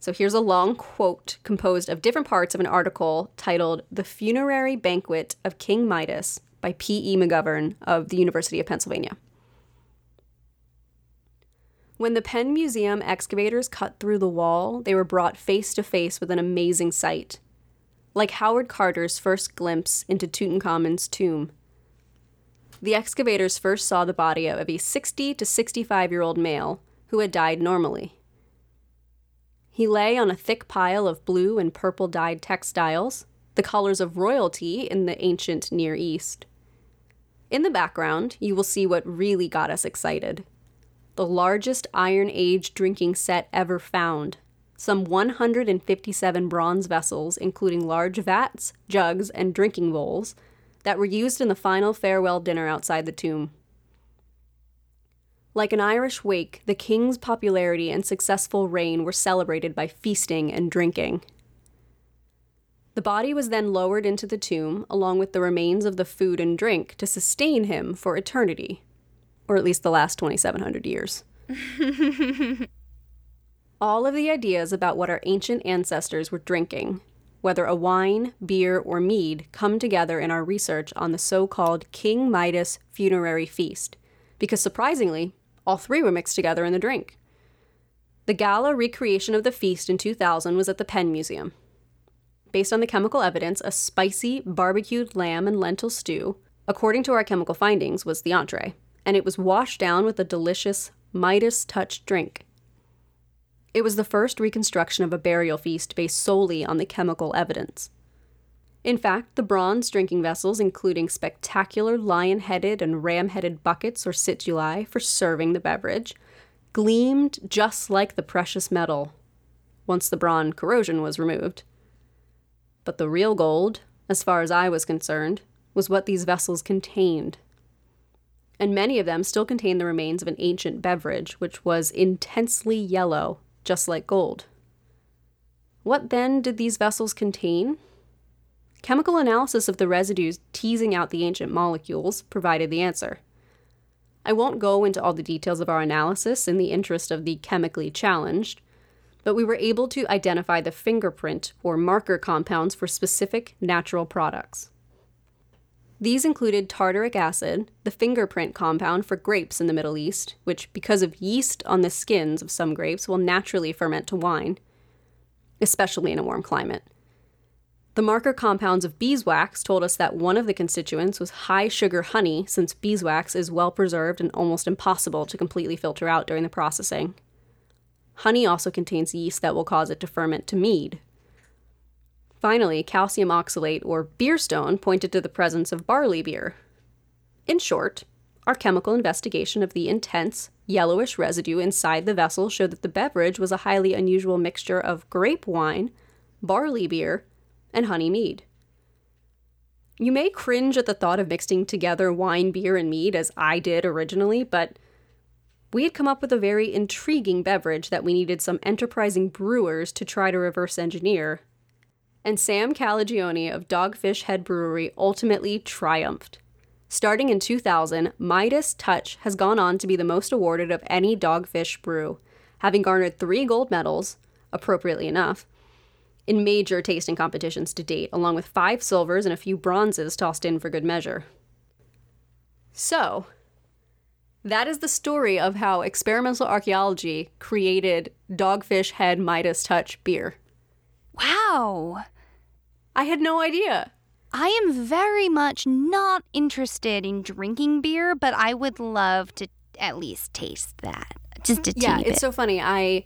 So here's a long quote composed of different parts of an article titled The Funerary Banquet of King Midas by P.E. McGovern of the University of Pennsylvania. When the Penn Museum excavators cut through the wall, they were brought face to face with an amazing sight. Like Howard Carter's first glimpse into Tutankhamun's tomb. The excavators first saw the body of a 60 to 65 year old male who had died normally. He lay on a thick pile of blue and purple dyed textiles, the colors of royalty in the ancient Near East. In the background, you will see what really got us excited the largest Iron Age drinking set ever found. Some 157 bronze vessels, including large vats, jugs, and drinking bowls, that were used in the final farewell dinner outside the tomb. Like an Irish wake, the king's popularity and successful reign were celebrated by feasting and drinking. The body was then lowered into the tomb, along with the remains of the food and drink, to sustain him for eternity, or at least the last 2,700 years. All of the ideas about what our ancient ancestors were drinking, whether a wine, beer, or mead, come together in our research on the so called King Midas funerary feast, because surprisingly, all three were mixed together in the drink. The gala recreation of the feast in 2000 was at the Penn Museum. Based on the chemical evidence, a spicy barbecued lamb and lentil stew, according to our chemical findings, was the entree, and it was washed down with a delicious Midas touch drink. It was the first reconstruction of a burial feast based solely on the chemical evidence. In fact, the bronze drinking vessels, including spectacular lion headed and ram headed buckets or situlae for serving the beverage, gleamed just like the precious metal once the bronze corrosion was removed. But the real gold, as far as I was concerned, was what these vessels contained. And many of them still contain the remains of an ancient beverage, which was intensely yellow, just like gold. What then did these vessels contain? chemical analysis of the residues teasing out the ancient molecules provided the answer. I won't go into all the details of our analysis in the interest of the chemically challenged, but we were able to identify the fingerprint or marker compounds for specific natural products. These included tartaric acid, the fingerprint compound for grapes in the Middle East, which, because of yeast on the skins of some grapes, will naturally ferment to wine, especially in a warm climate. The marker compounds of beeswax told us that one of the constituents was high sugar honey, since beeswax is well preserved and almost impossible to completely filter out during the processing. Honey also contains yeast that will cause it to ferment to mead, Finally, calcium oxalate, or beer stone, pointed to the presence of barley beer. In short, our chemical investigation of the intense, yellowish residue inside the vessel showed that the beverage was a highly unusual mixture of grape wine, barley beer, and honey mead. You may cringe at the thought of mixing together wine, beer, and mead as I did originally, but we had come up with a very intriguing beverage that we needed some enterprising brewers to try to reverse engineer and Sam Calagione of Dogfish Head Brewery ultimately triumphed. Starting in 2000, Midas Touch has gone on to be the most awarded of any dogfish brew, having garnered three gold medals, appropriately enough, in major tasting competitions to date, along with five silvers and a few bronzes tossed in for good measure. So, that is the story of how experimental archaeology created Dogfish Head Midas Touch beer. Wow. I had no idea. I am very much not interested in drinking beer, but I would love to at least taste that. Just a yeah, it's bit. so funny. I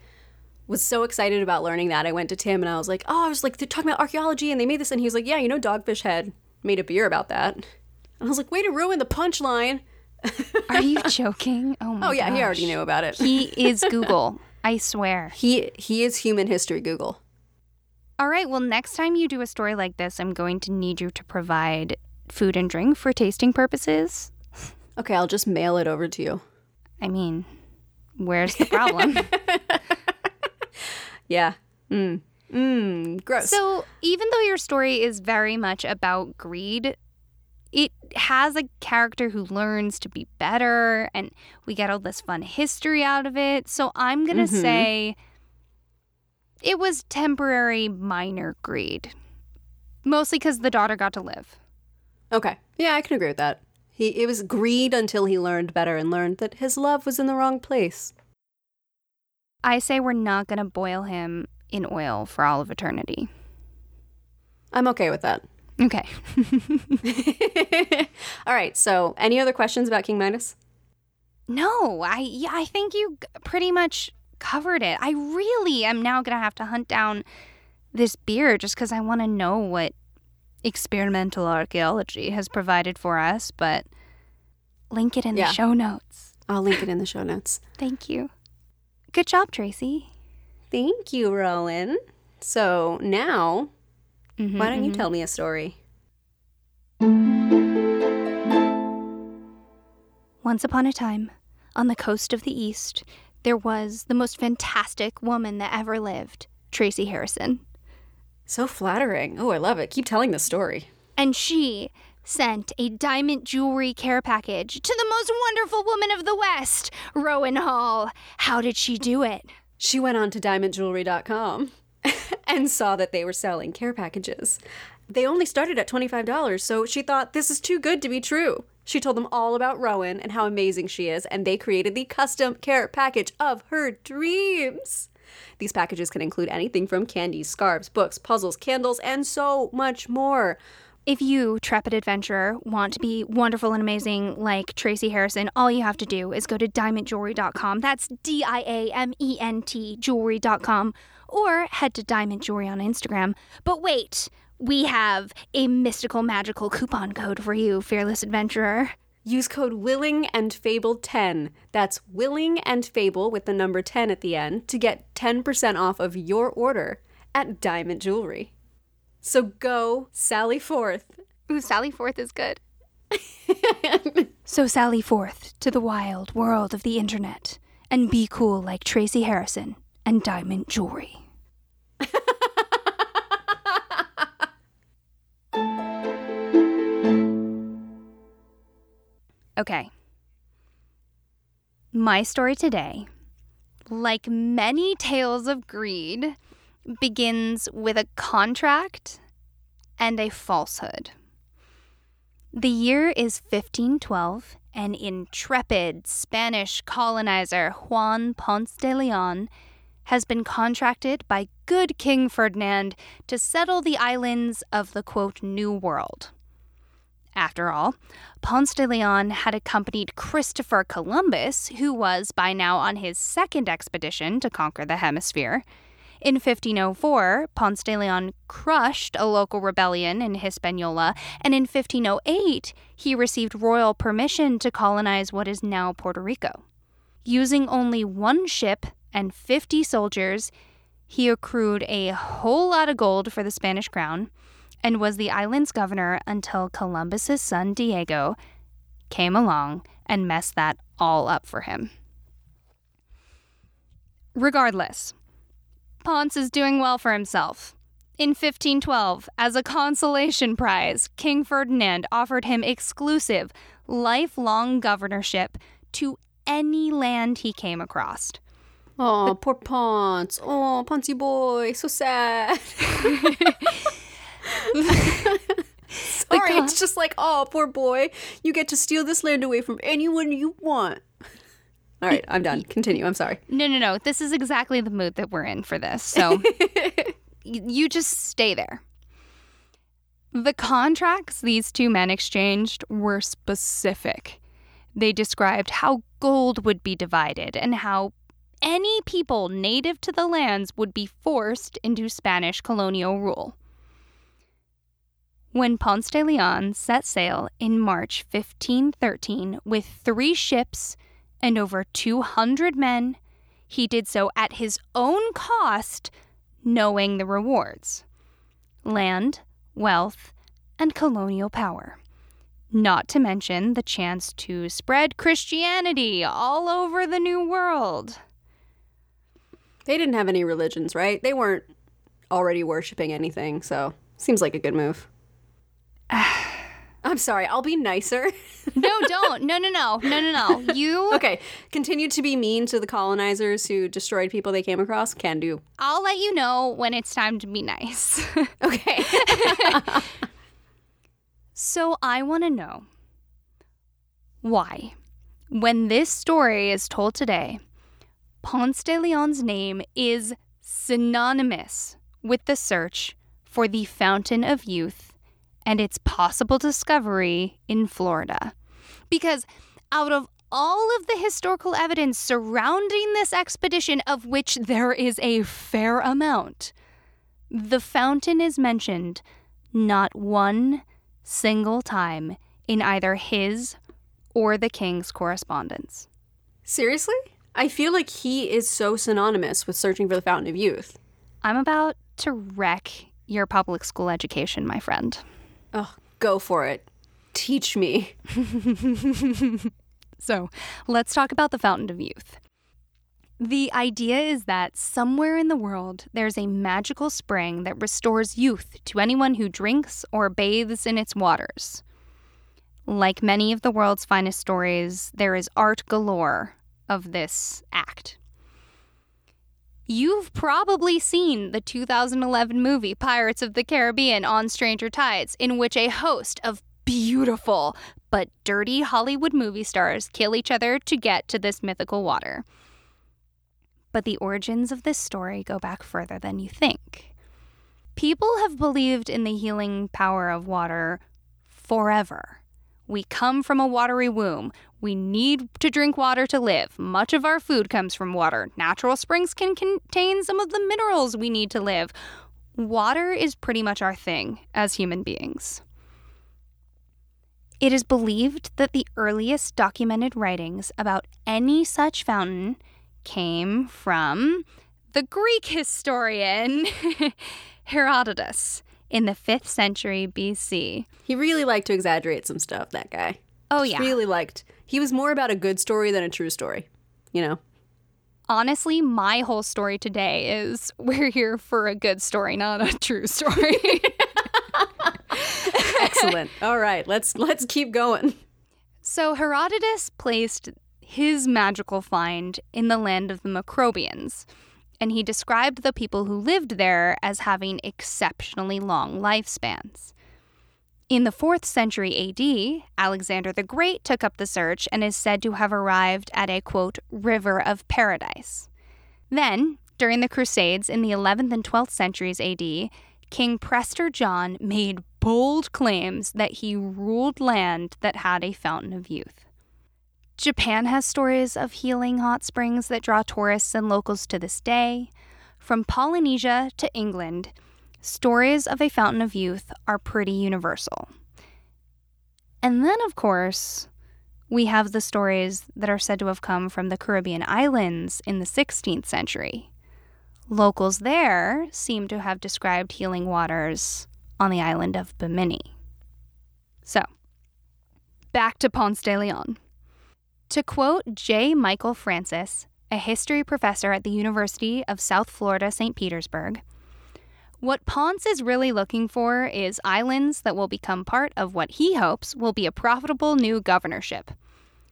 was so excited about learning that. I went to Tim and I was like, "Oh, I was like they're talking about archaeology and they made this," and he was like, "Yeah, you know, Dogfish Head made a beer about that." And I was like, "Way to ruin the punchline!" Are you joking? Oh my Oh yeah, he already knew about it. He is Google. I swear. He he is human history Google. All right, well, next time you do a story like this, I'm going to need you to provide food and drink for tasting purposes. Okay, I'll just mail it over to you. I mean, where's the problem? Yeah. Mm. Mm. Gross. so, even though your story is very much about greed, it has a character who learns to be better, and we get all this fun history out of it. So, I'm going to Mhm. say it was temporary minor greed, mostly because the daughter got to live. okay. Yeah, I can agree with that. He it was greed until he learned better and learned that his love was in the wrong place. I say we're not going to boil him in oil for all of eternity. I'm okay with that. Okay. All right. So, any other questions about King Midas? no, I yeah, I think you pretty much covered it. I really am now going to have to hunt down this beer just cuz I want to know what experimental archaeology has provided for us, but link it in Yeah. the show notes. I'll link it in the show notes. Thank you. Good job, Tracy. Thank you, Rowan. So now, Mhm, why don't you mhm. tell me a story? Once upon a time, on the coast of the East, there was the most fantastic woman that ever lived, Tracy Harrison. So flattering. Oh, I love it. Keep telling the story. And she sent a diamond jewelry care package to the most wonderful woman of the West, Rowan Hall. How did she do it? She went on to diamentjewelry.com and saw that they were selling care packages. They only started at $25, so she thought this is too good to be true. She told them all about Rowan and how amazing she is, and they created the custom care package of her dreams. These packages can include anything from candies, scarves, books, puzzles, candles, and so much more. If you, trepid adventurer, want to be wonderful and amazing like Tracy Harrison, all you have to do is go to diamentjewelry.com. That's D I A M E N T jewelry.com. Or head to Diament Jewelry on Instagram. But wait, we have a mystical magical coupon code for you, fearless adventurer. Use code Willing and Fable 10. That's Willing and Fable with the number 10 at the end to get 10% off of your order at Diament Jewelry. So go, sally forth. Ooh, Sally Forth is good. so sally forth to the wild world of the internet and be cool like Tracy Harrison and Diament Jewelry. Okay. My story today, like many tales of greed, begins with a contract and a falsehood. The year is 1512, and intrepid Spanish colonizer Juan Ponce de Leon has been contracted by good King Ferdinand to settle the islands of the quote, New World. After all, Ponce de Leon had accompanied Christopher Columbus, who was by now on his second expedition to conquer the hemisphere. In 1504, Ponce de Leon crushed a local rebellion in Hispaniola, and in 1508, he received royal permission to colonize what is now Puerto Rico. Using only one ship and 50 soldiers, he accrued a whole lot of gold for the Spanish crown and was the island's governor until Columbus's son Diego came along and messed that all up for him. Regardless, Ponce is doing well for himself. In 1512, as a consolation prize, King Ferdinand offered him exclusive, lifelong governorship to any land he came across. Oh, poor Ponce. Oh, Poncy boy, so sad. Sorry, it's just like, oh, poor boy. You get to steal this land away from anyone you want. All right, I'm done. Continue. I'm sorry. No, no, no. This is exactly the mood that we're in for this. So y- you just stay there. The contracts these two men exchanged were specific. They described how gold would be divided and how any people native to the lands would be forced into Spanish colonial rule. When Ponce de Leon set sail in March 1513 with three ships and over 200 men, he did so at his own cost, knowing the rewards land, wealth, and colonial power. Not to mention the chance to spread Christianity all over the New World. They didn't have any religions, right? They weren't already worshiping anything, so seems like a good move. I'm sorry, I'll be nicer. No, don't. No, no, no. No, no, no. You. okay, continue to be mean to the colonizers who destroyed people they came across. Can do. I'll let you know when it's time to be nice. Okay. So I want to know why, when this story is told today, Ponce de Leon's name is synonymous with the search for the Fountain of Youth and its possible discovery in Florida. Because out of all of the historical evidence surrounding this expedition, of which there is a fair amount, the fountain is mentioned not one single time in either his or the king's correspondence. Seriously? I feel like he is so synonymous with searching for the Fountain of Youth. I'm about to wreck your public school education, my friend. Oh, go for it. Teach me. So let's talk about the Fountain of Youth. The idea is that somewhere in the world there's a magical spring that restores youth to anyone who drinks or bathes in its waters. Like many of the world's finest stories, there is art galore of this act. You've probably seen the 2011 movie Pirates of the Caribbean on Stranger Tides, in which a host of beautiful but dirty Hollywood movie stars kill each other to get to this mythical water. But the origins of this story go back further than you think. People have believed in the healing power of water forever. We come from a watery womb. We need to drink water to live. Much of our food comes from water. Natural springs can contain some of the minerals we need to live. Water is pretty much our thing as human beings. It is believed that the earliest documented writings about any such fountain came from the Greek historian Herodotus in the 5th century BC. He really liked to exaggerate some stuff, that guy. Oh, yeah. Really liked. He was more about a good story than a true story. You know? Honestly, my whole story today is we're here for a good story, not a true story. Excellent. All right, let's let's keep going. So Herodotus placed his magical find in the land of the Macrobians, and he described the people who lived there as having exceptionally long lifespans. In the 4th century AD, Alexander the Great took up the search and is said to have arrived at a quote, river of paradise. Then, during the Crusades in the 11th and 12th centuries AD, King Prester John made bold claims that he ruled land that had a fountain of youth. Japan has stories of healing hot springs that draw tourists and locals to this day. From Polynesia to England, stories of a fountain of youth are pretty universal. And then, of course, we have the stories that are said to have come from the Caribbean islands in the 16th century. Locals there seem to have described healing waters on the island of Bimini. So, back to Ponce de Leon. To quote J. Michael Francis, a history professor at the University of South Florida, St. Petersburg, what Ponce is really looking for is islands that will become part of what he hopes will be a profitable new governorship.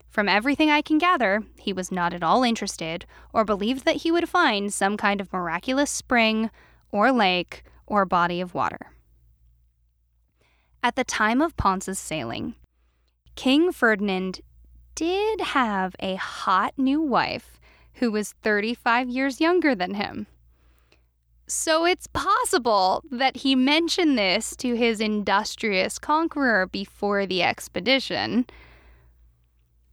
From everything I can gather, he was not at all interested or believed that he would find some kind of miraculous spring or lake or body of water. At the time of Ponce's sailing, King Ferdinand did have a hot new wife who was 35 years younger than him. So it's possible that he mentioned this to his industrious conqueror before the expedition,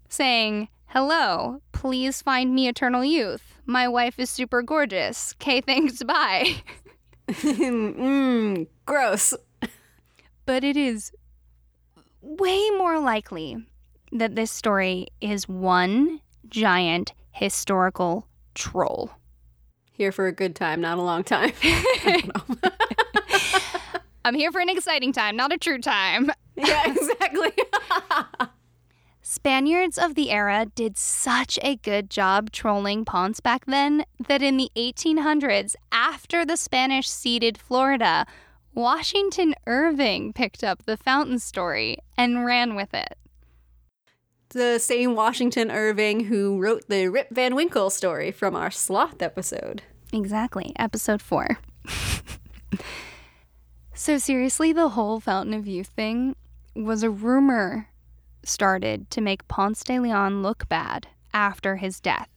saying, Hello, please find me eternal youth. My wife is super gorgeous. K, thanks, bye. mm, gross. But it is way more likely that this story is one giant historical troll. Here for a good time, not a long time. I'm here for an exciting time, not a true time. yeah, exactly. Spaniards of the era did such a good job trolling Ponce back then that in the 1800s, after the Spanish ceded Florida, Washington Irving picked up the fountain story and ran with it. The same Washington Irving who wrote the Rip Van Winkle story from our sloth episode. Exactly, episode four. so, seriously, the whole Fountain of Youth thing was a rumor started to make Ponce de Leon look bad after his death.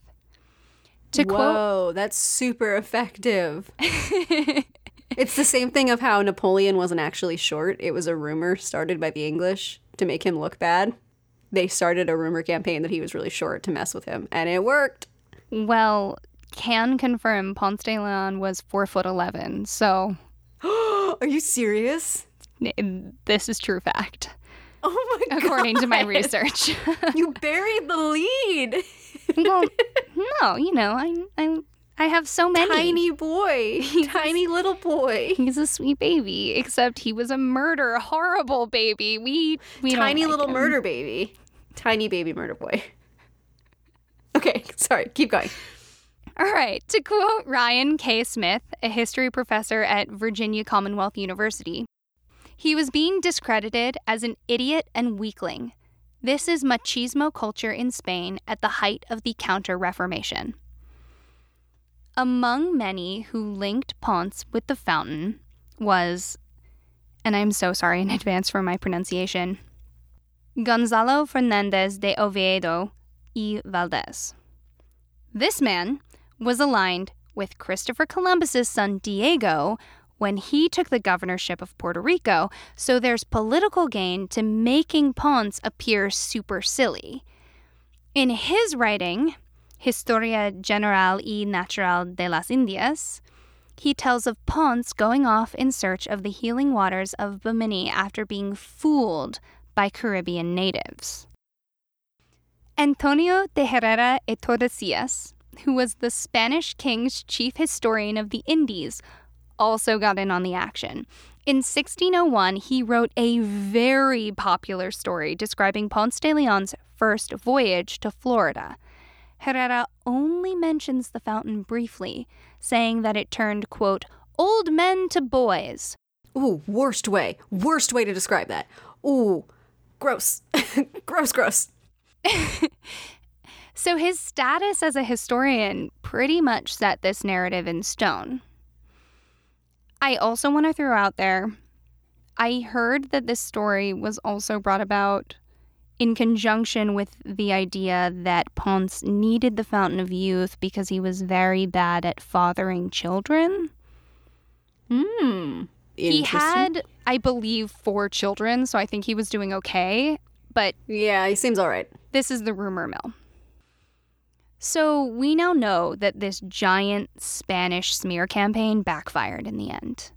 To Whoa, quote, that's super effective. it's the same thing of how Napoleon wasn't actually short. It was a rumor started by the English to make him look bad. They started a rumor campaign that he was really short to mess with him, and it worked. Well, can confirm Ponce de Leon was four foot eleven. So, are you serious? This is true fact. Oh my god According God. to my research, you buried the lead. well, no, you know, I, I, I have so many. Tiny boy, tiny little boy. He's a sweet baby, except he was a murder, horrible baby. We, we tiny like little him. murder baby, tiny baby murder boy. Okay, sorry, keep going. All right, to quote Ryan K. Smith, a history professor at Virginia Commonwealth University, he was being discredited as an idiot and weakling. This is machismo culture in Spain at the height of the Counter Reformation. Among many who linked Ponce with the fountain was, and I'm so sorry in advance for my pronunciation, Gonzalo Fernandez de Oviedo y Valdez. This man was aligned with Christopher Columbus's son Diego when he took the governorship of Puerto Rico, so there's political gain to making Ponce appear super silly. In his writing, Historia General y Natural de las Indias, he tells of Ponce going off in search of the healing waters of Bimini after being fooled by Caribbean natives. Antonio de Herrera y Tordesillas, who was the Spanish king's chief historian of the Indies, also got in on the action. In 1601, he wrote a very popular story describing Ponce de Leon's first voyage to Florida. Herrera only mentions the fountain briefly, saying that it turned, quote, old men to boys. Ooh, worst way. Worst way to describe that. Ooh, gross. gross, gross. so his status as a historian pretty much set this narrative in stone. I also want to throw out there I heard that this story was also brought about in conjunction with the idea that Ponce needed the Fountain of Youth because he was very bad at fathering children. Hmm. He had, I believe, four children, so I think he was doing okay. But Yeah, he seems all right. this is the rumor mill. So we now know that this giant Spanish smear campaign backfired in the end.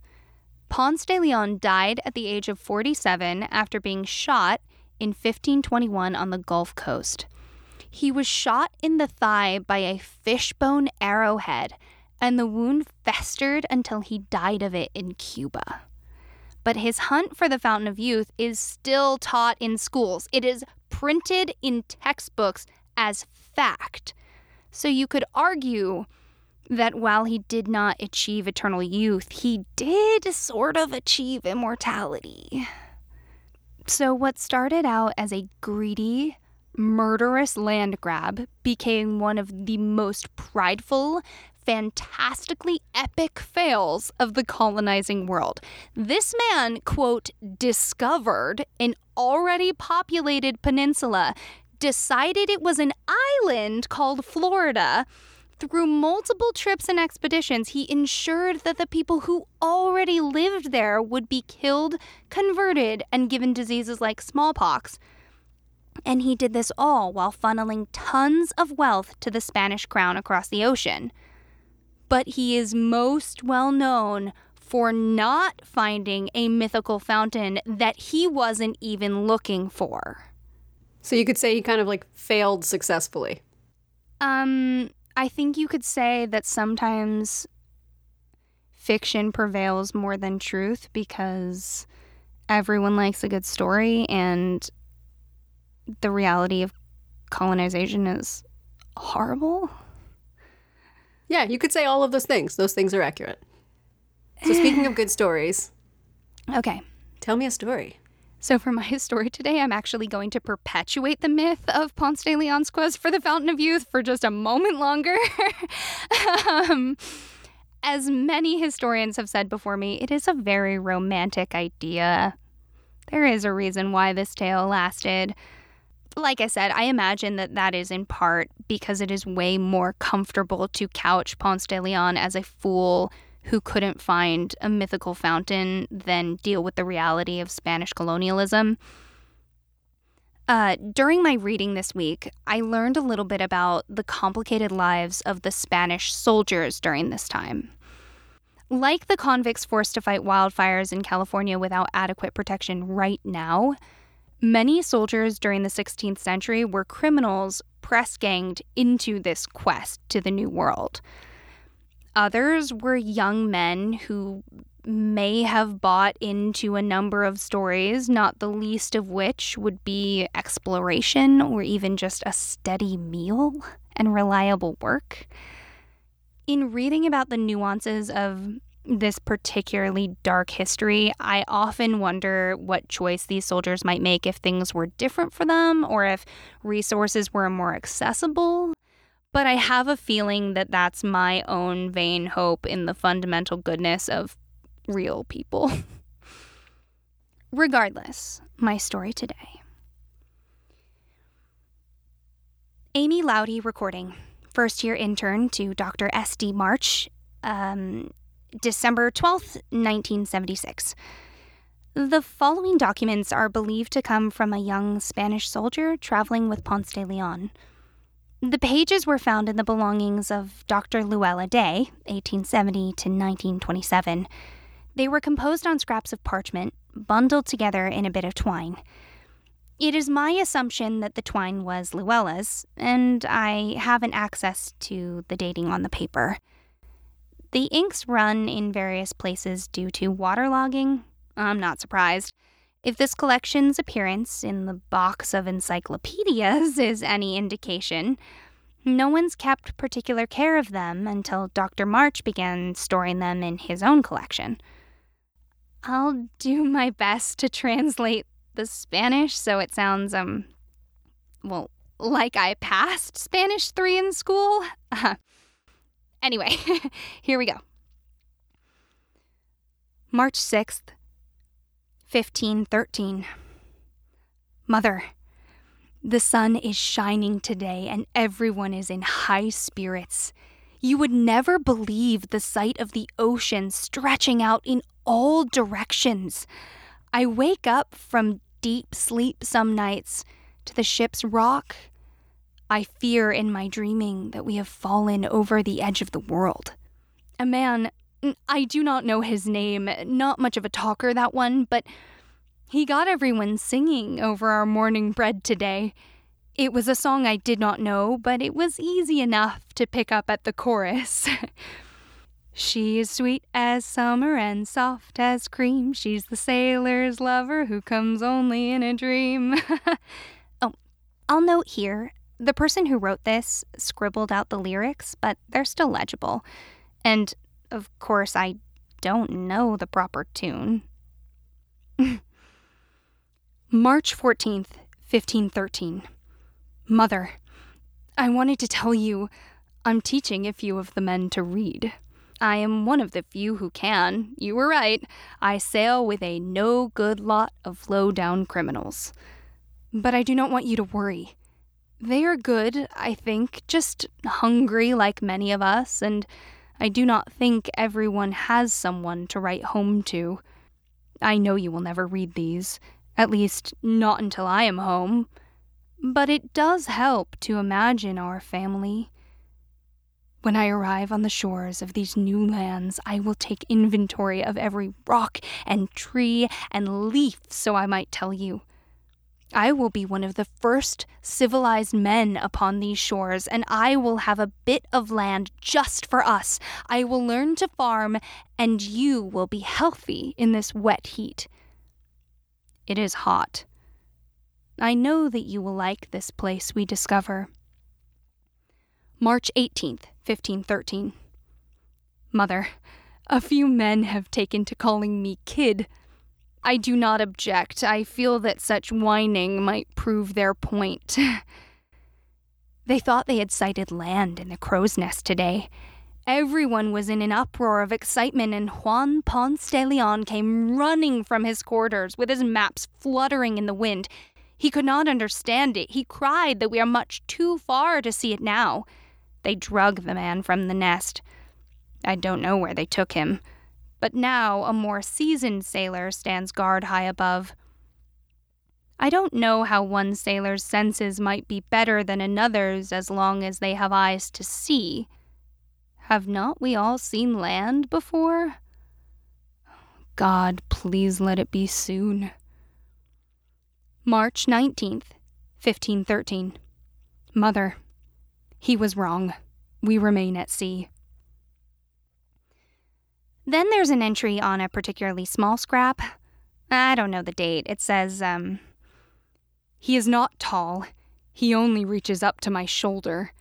Ponce de Leon died at the age of 47 after being shot in 1521 on the Gulf Coast. He was shot in the thigh by a fishbone arrowhead, and the wound festered until he died of it in Cuba. But his hunt for the Fountain of Youth is still taught in schools. It is printed in textbooks as fact. So you could argue that while he did not achieve eternal youth, he did sort of achieve immortality. So, what started out as a greedy, murderous land grab became one of the most prideful, fantastically epic fails of the colonizing world. This man, quote, discovered an already populated peninsula, decided it was an island called Florida. Through multiple trips and expeditions, he ensured that the people who already lived there would be killed, converted, and given diseases like smallpox. And he did this all while funneling tons of wealth to the Spanish crown across the ocean. But he is most well known for not finding a mythical fountain that he wasn't even looking for. So you could say he kind of like failed successfully. Um, I think you could say that sometimes fiction prevails more than truth because everyone likes a good story and the reality of colonization is horrible. Yeah, you could say all of those things. Those things are accurate. So speaking of good stories, Okay. tell me a story. So for my story today, I'm actually going to perpetuate the myth of Ponce de Leon's quest for the Fountain of Youth for just a moment longer. um, as many historians have said before me, it is a very romantic idea. There is a reason why this tale lasted. Like I said, I imagine that that is in part because it is way more comfortable to couch Ponce de Leon as a fool who couldn't find a mythical fountain than deal with the reality of Spanish colonialism. Uh, during my reading this week, I learned a little bit about the complicated lives of the Spanish soldiers during this time. Like the convicts forced to fight wildfires in California without adequate protection right now, many soldiers during the 16th century were criminals press ganged into this quest to the New World. Others were young men who may have bought into a number of stories, not the least of which would be exploration or even just a steady meal and reliable work. In reading about the nuances of this particularly dark history, I often wonder what choice these soldiers might make if things were different for them or if resources were more accessible. But I have a feeling that that's my own vain hope in the fundamental goodness of real people. Regardless, my story today. Amy Loudy recording, first year intern to Dr. S.D. March, um, December 12th, 1976. The following documents are believed to come from a young Spanish soldier traveling with Ponce de Leon. The pages were found in the belongings of Dr. Luella Day, 1870 to 1927. They were composed on scraps of parchment, bundled together in a bit of twine. It is my assumption that the twine was Luella's, and I haven't access to the dating on the paper. The inks run in various places due to waterlogging. I'm not surprised. If this collection's appearance in the box of encyclopedias is any indication, no one's kept particular care of them until Dr. March began storing them in his own collection. I'll do my best to translate the Spanish so it sounds, um, well, like I passed Spanish 3 in school. Uh, anyway, here we go. March 6th, 1513. Mother, the sun is shining today and everyone is in high spirits. You would never believe the sight of the ocean stretching out in all directions. I wake up from deep sleep some nights to the ship's rock. I fear in my dreaming that we have fallen over the edge of the world. A man Mm, I do not know his name, not much of a talker, that one, but he got everyone singing over our morning bread today. It was a song I did not know, but it was easy enough to pick up at the chorus. She is sweet as summer and soft as cream. She's the sailor's lover who comes only in a dream. oh, I'll note here the person who wrote this scribbled out the lyrics, but they're still legible. And of course, I don't know the proper tune. March 14th, 1513. Mother, I wanted to tell you I'm teaching a few of the men to read. I am one of the few who can. You were right. I sail with a no good lot of low down criminals. But I do not want you to worry. They are good, I think, just hungry like many of us, and I do not think everyone has someone to write home to. I know you will never read these, at least not until I am home. But it does help to imagine our family. When I arrive on the shores of these new lands, I will take inventory of every rock and tree and leaf so I might tell you. I will be one of the first civilized men upon these shores, and I will have a bit of land just for us. I will learn to farm, and you will be healthy in this wet heat. It is hot. I know that you will like this place we discover. March 18th, 1513. Mother, a few men have taken to calling me kid. I do not object. I feel that such whining might prove their point. they thought they had sighted land in the crow's nest today. Everyone was in an uproar of excitement, and Juan Ponce de Leon came running from his quarters with his maps fluttering in the wind. He could not understand it. He cried that we are much too far to see it now. They drug the man from the nest. I don't know where they took him but now a more seasoned sailor stands guard high above. I don't know how one sailor's senses might be better than another's as long as they have eyes to see. Have not we all seen land before? God, please let it be soon. March 19th, 1513. Mother, he was wrong. We remain at sea. Then there's an entry on a particularly small scrap. I don't know the date. It says, um, He is not tall. He only reaches up to my shoulder.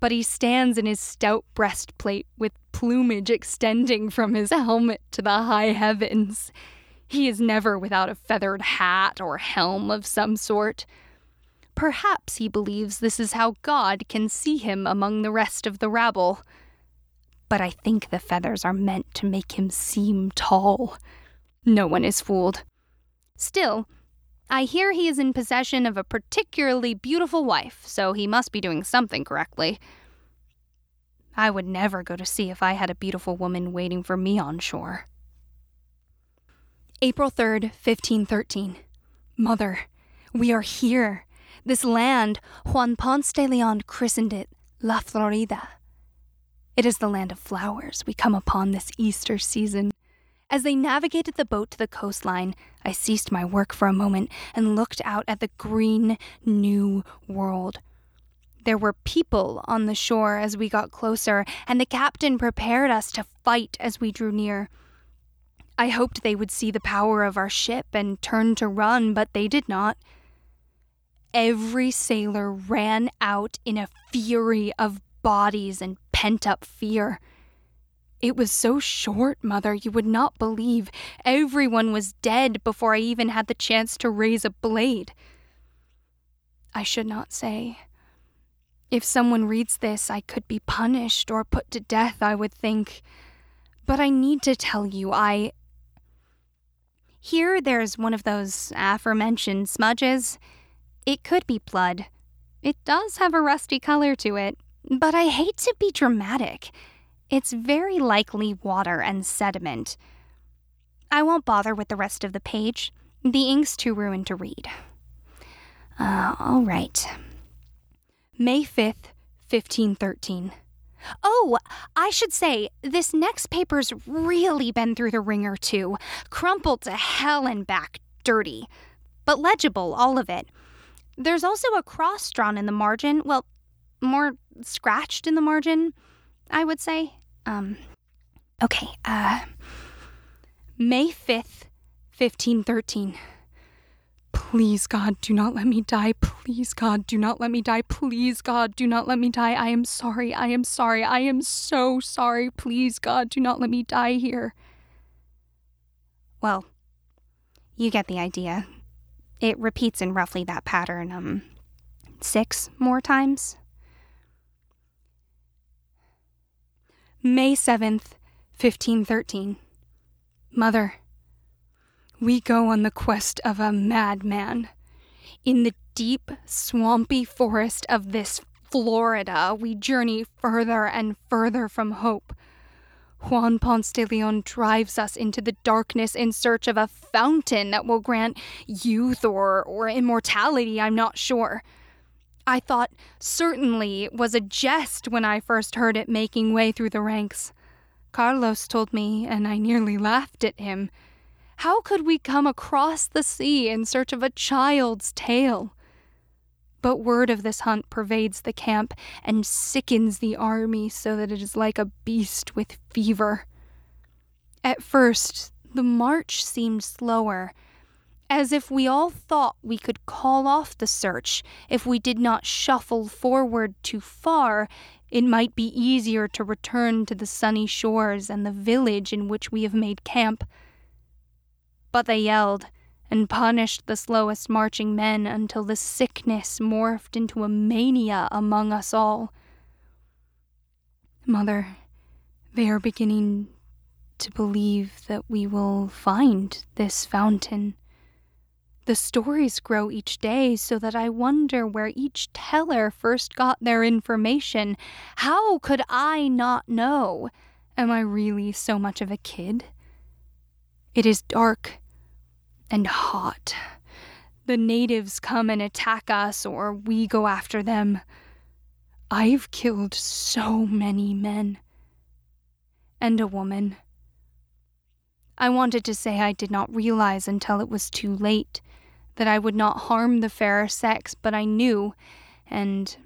But he stands in his stout breastplate with plumage extending from his helmet to the high heavens. He is never without a feathered hat or helm of some sort. Perhaps he believes this is how God can see him among the rest of the rabble but I think the feathers are meant to make him seem tall. No one is fooled. Still, I hear he is in possession of a particularly beautiful wife, so he must be doing something correctly. I would never go to sea if I had a beautiful woman waiting for me on shore. April 3rd, 1513. Mother, we are here. This land, Juan Ponce de Leon christened it La Florida. It is the land of flowers we come upon this Easter season. As they navigated the boat to the coastline, I ceased my work for a moment and looked out at the green, new world. There were people on the shore as we got closer, and the captain prepared us to fight as we drew near. I hoped they would see the power of our ship and turn to run, but they did not. Every sailor ran out in a fury of bodies and pent up fear. It was so short, Mother, you would not believe. Everyone was dead before I even had the chance to raise a blade. I should not say, If someone reads this, I could be punished or put to death, I would think. But I need to tell you, I. Here, there's one of those aforementioned smudges. It could be blood. It does have a rusty color to it, but I hate to be dramatic. It's very likely water and sediment. I won't bother with the rest of the page. The ink's too ruined to read. Uh, all right. May 5th, 1513. Oh, I should say, this next paper's really been through the wringer, too. Crumpled to hell and back, dirty. But legible, all of it. There's also a cross drawn in the margin. Well, more scratched in the margin, I would say. Um, okay, uh, May 5th, 1513. Please, God, do not let me die. Please, God, do not let me die. Please, God, do not let me die. I am sorry. I am sorry. I am so sorry. Please, God, do not let me die here. Well, you get the idea. It repeats in roughly that pattern, um, six more times. May 7th, 1513. Mother, we go on the quest of a madman. In the deep, swampy forest of this Florida, we journey further and further from hope. Juan Ponce de Leon drives us into the darkness in search of a fountain that will grant youth or, or immortality, I'm not sure. I thought certainly it was a jest when I first heard it making way through the ranks. Carlos told me, and I nearly laughed at him. How could we come across the sea in search of a child's tale? But word of this hunt pervades the camp and sickens the army so that it is like a beast with fever. At first, the march seemed slower, as if we all thought we could call off the search if we did not shuffle forward too far. It might be easier to return to the sunny shores and the village in which we have made camp. But they yelled and punished the slowest marching men until the sickness morphed into a mania among us all. Mother, they are beginning to believe that we will find this fountain. The stories grow each day so that I wonder where each teller first got their information. How could I not know? Am I really so much of a kid? It is dark and hot. The natives come and attack us, or we go after them. I've killed so many men. And a woman. I wanted to say I did not realize until it was too late that I would not harm the fairer sex, but I knew, and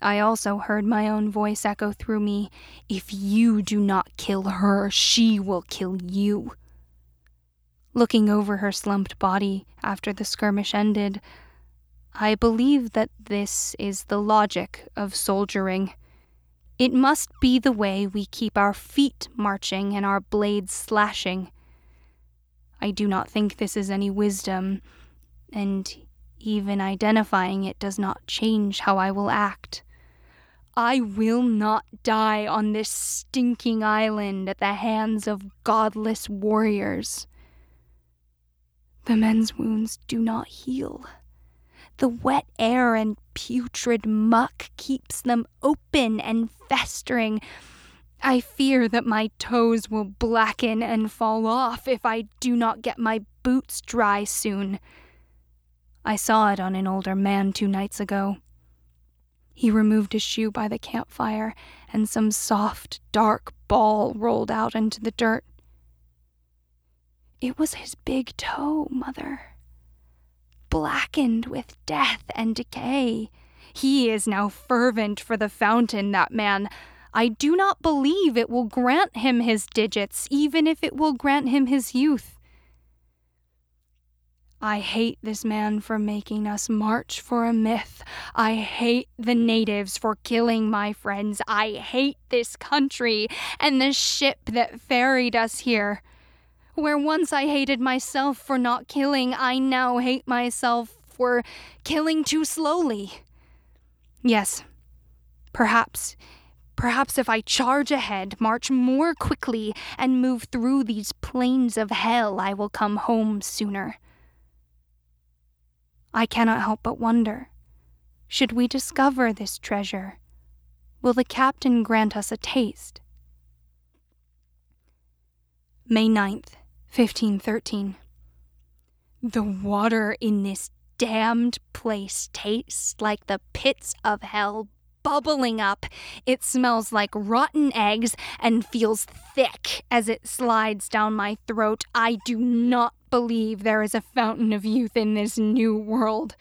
I also heard my own voice echo through me If you do not kill her, she will kill you. Looking over her slumped body after the skirmish ended, I believe that this is the logic of soldiering. It must be the way we keep our feet marching and our blades slashing. I do not think this is any wisdom, and even identifying it does not change how I will act. I will not die on this stinking island at the hands of godless warriors. The men's wounds do not heal. The wet air and putrid muck keeps them open and festering I fear that my toes will blacken and fall off if I do not get my boots dry soon. I saw it on an older man two nights ago. He removed his shoe by the campfire, and some soft, dark ball rolled out into the dirt. It was his big toe, Mother. Blackened with death and decay. He is now fervent for the fountain, that man. I do not believe it will grant him his digits, even if it will grant him his youth. I hate this man for making us march for a myth. I hate the natives for killing my friends. I hate this country and the ship that ferried us here. Where once I hated myself for not killing, I now hate myself for killing too slowly. Yes. Perhaps. Perhaps if I charge ahead, march more quickly, and move through these plains of hell, I will come home sooner. I cannot help but wonder should we discover this treasure, will the captain grant us a taste? May 9th, 1513. The water in this damned place tastes like the pits of hell bubbling up. It smells like rotten eggs and feels thick as it slides down my throat. I do not believe there is a fountain of youth in this new world.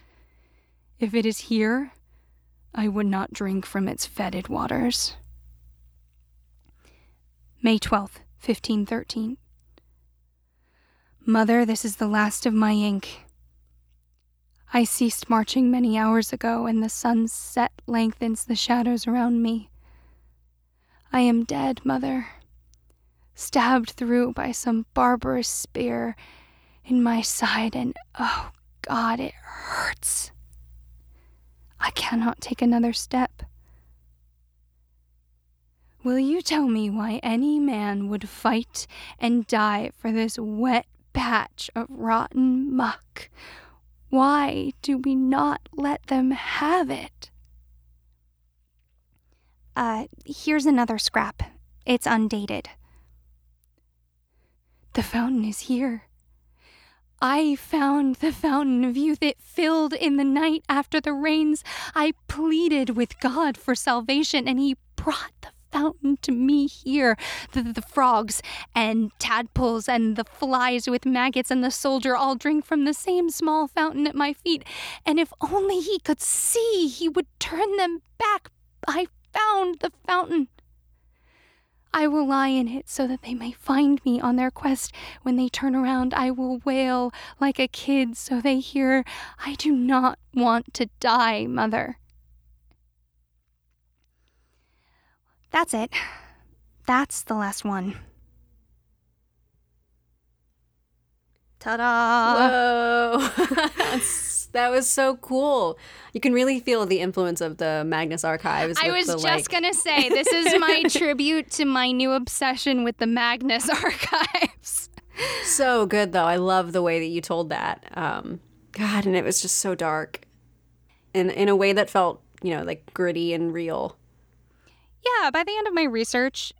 If it is here, I would not drink from its fetid waters. May 12th, 1513. Mother, this is the last of my ink. I ceased marching many hours ago, and the sun's set lengthens the shadows around me. I am dead, Mother, stabbed through by some barbarous spear in my side, and oh God, it hurts. I cannot take another step. Will you tell me why any man would fight and die for this wet patch of rotten muck? Why do we not let them have it? Uh, here's another scrap. It's undated. The fountain is here. I found the fountain of youth. It filled in the night after the rains. I pleaded with God for salvation, and He brought the fountain to me here. The, the frogs and tadpoles and the flies with maggots and the soldier all drink from the same small fountain at my feet. And if only he could see, he would turn them back. I found the fountain. I will lie in it so that they may find me on their quest. When they turn around, I will wail like a kid so they hear, I do not want to die, mother. That's it. That's the last one. Ta da! Whoa. that was so cool. You can really feel the influence of the Magnus Archives. I was the, just like- gonna say, this is my tribute to my new obsession with the Magnus Archives. so good though. I love the way that you told that. Um, God, and it was just so dark, in in a way that felt you know like gritty and real. Yeah, by the end of my research,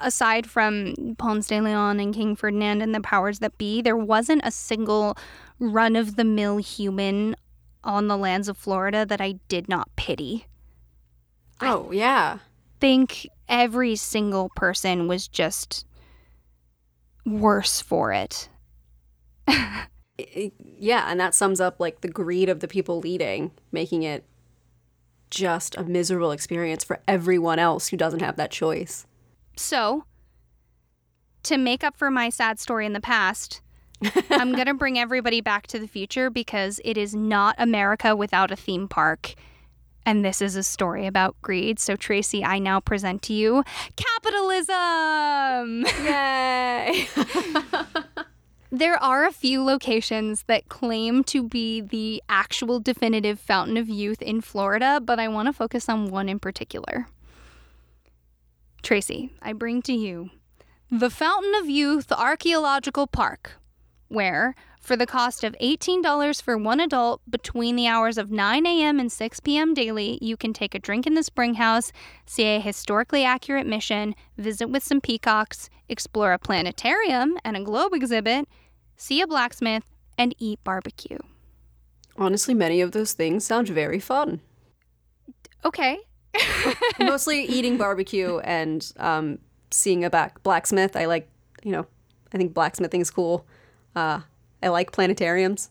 aside from Ponce de Leon and King Ferdinand and the powers that be, there wasn't a single run of the mill human on the lands of Florida that I did not pity. Oh yeah, think every single person was just worse for it. I- I- yeah, and that sums up like the greed of the people leading, making it just a miserable experience for everyone else who doesn't have that choice. So, to make up for my sad story in the past, I'm going to bring everybody back to the future because it is not America without a theme park. And this is a story about greed. So, Tracy, I now present to you capitalism. Yay! There are a few locations that claim to be the actual definitive fountain of youth in Florida, but I want to focus on one in particular. Tracy, I bring to you the Fountain of Youth Archaeological Park, where, for the cost of $18 for one adult between the hours of 9 a.m. and 6 p.m. daily, you can take a drink in the spring house, see a historically accurate mission, visit with some peacocks, explore a planetarium and a globe exhibit, see a blacksmith, and eat barbecue. Honestly, many of those things sound very fun. Okay. Mostly eating barbecue and um, seeing a back blacksmith. I like, you know, I think blacksmithing is cool. Uh, I like planetariums.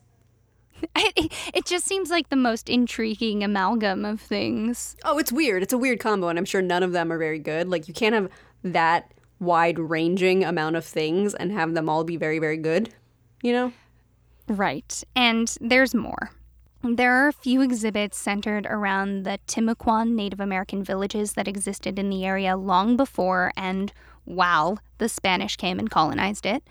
It, it just seems like the most intriguing amalgam of things. Oh, it's weird. It's a weird combo, and I'm sure none of them are very good. Like, you can't have that wide ranging amount of things and have them all be very, very good, you know? Right. And there's more. There are a few exhibits centered around the Timucuan Native American villages that existed in the area long before and while the Spanish came and colonized it.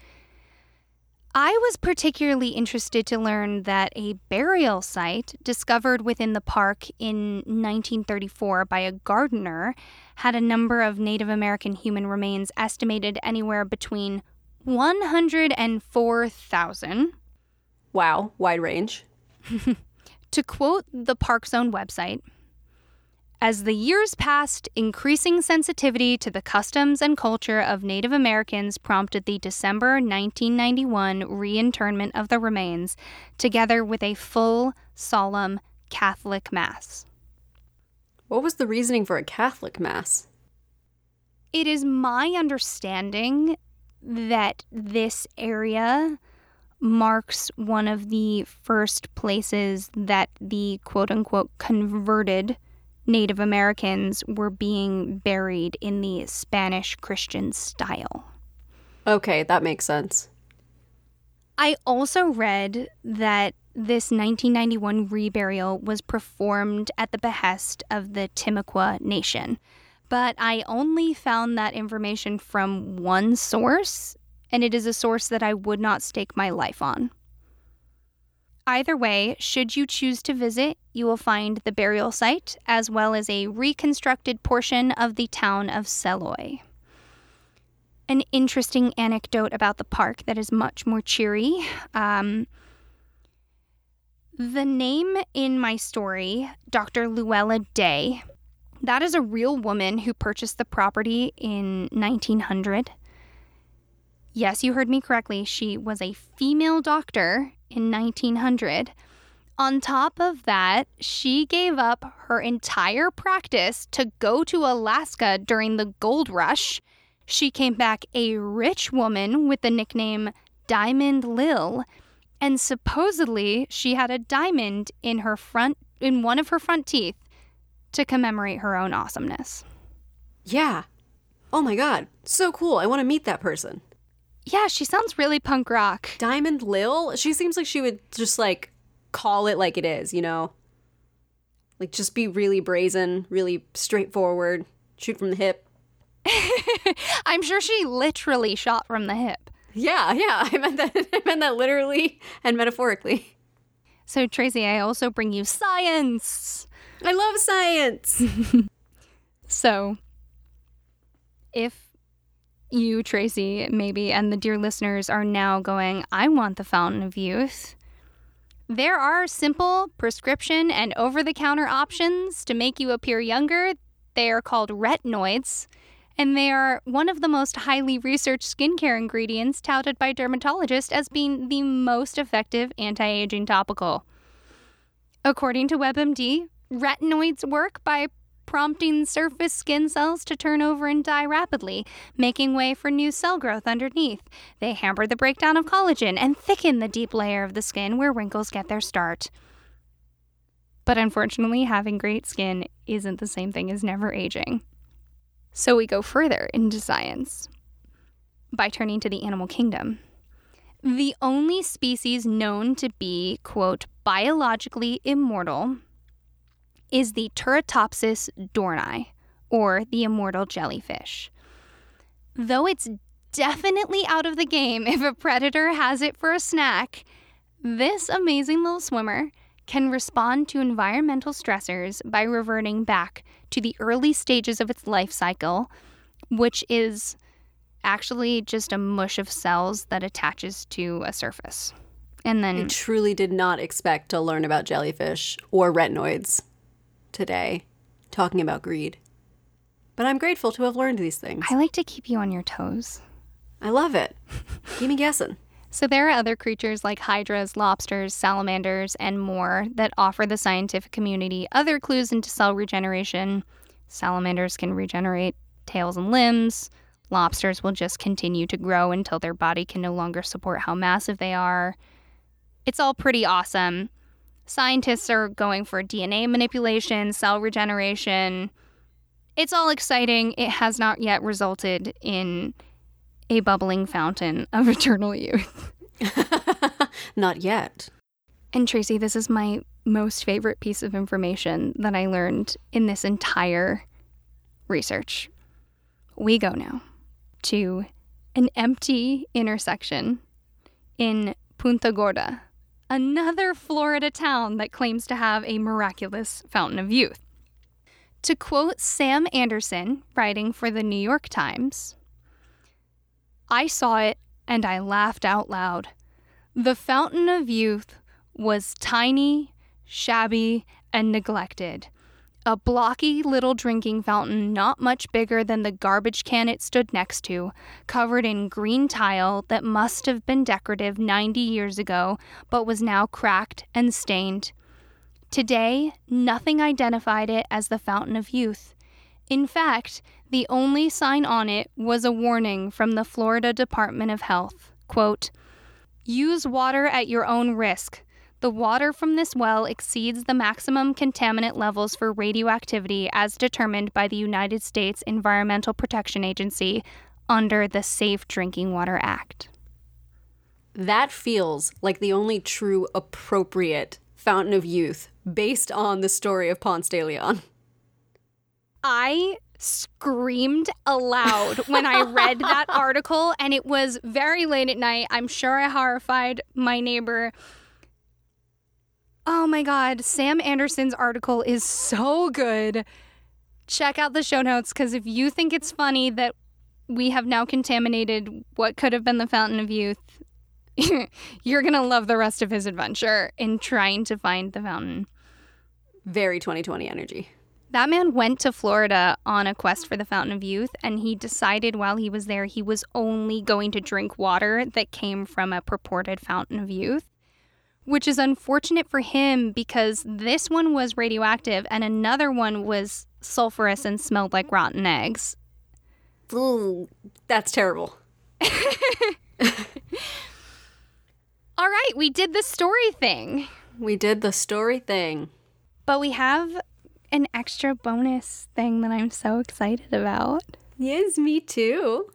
I was particularly interested to learn that a burial site discovered within the park in 1934 by a gardener had a number of Native American human remains estimated anywhere between 100 and 4,000. Wow, wide range. To quote the park's own website, as the years passed, increasing sensitivity to the customs and culture of Native Americans prompted the December 1991 reinterment of the remains, together with a full, solemn Catholic Mass. What was the reasoning for a Catholic Mass? It is my understanding that this area marks one of the first places that the quote unquote converted Native Americans were being buried in the Spanish Christian style. Okay, that makes sense. I also read that this 1991 reburial was performed at the behest of the Timucua Nation, but I only found that information from one source, and it is a source that I would not stake my life on. Either way, should you choose to visit, you will find the burial site as well as a reconstructed portion of the town of Seloy. An interesting anecdote about the park that is much more cheery. Um, the name in my story, Dr. Luella Day, that is a real woman who purchased the property in 1900. Yes, you heard me correctly. She was a female doctor in 1900. On top of that, she gave up her entire practice to go to Alaska during the gold rush. She came back a rich woman with the nickname Diamond Lil, and supposedly she had a diamond in her front in one of her front teeth to commemorate her own awesomeness. Yeah. Oh my god, so cool. I want to meet that person. Yeah, she sounds really punk rock. Diamond Lil, she seems like she would just like call it like it is, you know? Like just be really brazen, really straightforward, shoot from the hip. I'm sure she literally shot from the hip. Yeah, yeah, I meant that I meant that literally and metaphorically. So, Tracy, I also bring you science. I love science. So, if you, Tracy, maybe, and the dear listeners are now going, I want the fountain of youth. There are simple prescription and over the counter options to make you appear younger. They are called retinoids, and they are one of the most highly researched skincare ingredients touted by dermatologists as being the most effective anti aging topical. According to WebMD, retinoids work by prompting surface skin cells to turn over and die rapidly, making way for new cell growth underneath. They hamper the breakdown of collagen and thicken the deep layer of the skin where wrinkles get their start. But unfortunately, having great skin isn't the same thing as never aging. So we go further into science by turning to the animal kingdom. The only species known to be, quote, biologically immortal is the Turritopsis dohrnii, or the immortal jellyfish. Though it's definitely out of the game if a predator has it for a snack, this amazing little swimmer can respond to environmental stressors by reverting back to the early stages of its life cycle, which is actually just a mush of cells that attaches to a surface. And I then truly did not expect to learn about jellyfish or retinoids today, talking about greed. But I'm grateful to have learned these things. I like to keep you on your toes. I love it. Keep me guessing. So there are other creatures like hydras, lobsters, salamanders, and more that offer the scientific community other clues into cell regeneration. Salamanders can regenerate tails and limbs. Lobsters will just continue to grow until their body can no longer support how massive they are. It's all pretty awesome. Scientists are going for DNA manipulation, cell regeneration. It's all exciting. It has not yet resulted in a bubbling fountain of eternal youth. Not yet. And Tracy, this is my most favorite piece of information that I learned in this entire research. We go now to an empty intersection in Punta Gorda, another Florida town that claims to have a miraculous fountain of youth. To quote Sam Anderson, writing for the New York Times, I saw it and I laughed out loud. The fountain of youth was tiny, shabby, and neglected. A blocky little drinking fountain, not much bigger than the garbage can it stood next to, covered in green tile that must have been decorative 90 years ago, but was now cracked and stained. Today, nothing identified it as the Fountain of Youth. In fact, the only sign on it was a warning from the Florida Department of Health. Quote, Use water at your own risk. The water from this well exceeds the maximum contaminant levels for radioactivity as determined by the United States Environmental Protection Agency under the Safe Drinking Water Act. That feels like the only true appropriate fountain of youth based on the story of Ponce de Leon. I screamed aloud when I read that article, and it was very late at night. I'm sure I horrified my neighbor. Oh my God, Sam Anderson's article is so good. Check out the show notes because if you think it's funny that we have now contaminated what could have been the Fountain of Youth, you're going to love the rest of his adventure in trying to find the fountain. Very 2020 energy. That man went to Florida on a quest for the Fountain of Youth, and he decided while he was there he was only going to drink water that came from a purported Fountain of Youth, which is unfortunate for him because this one was radioactive and another one was sulfurous and smelled like rotten eggs. Ooh, that's terrible. All right, we did the story thing, We did the story thing. but we have an extra bonus thing that I'm so excited about. Yes, me too.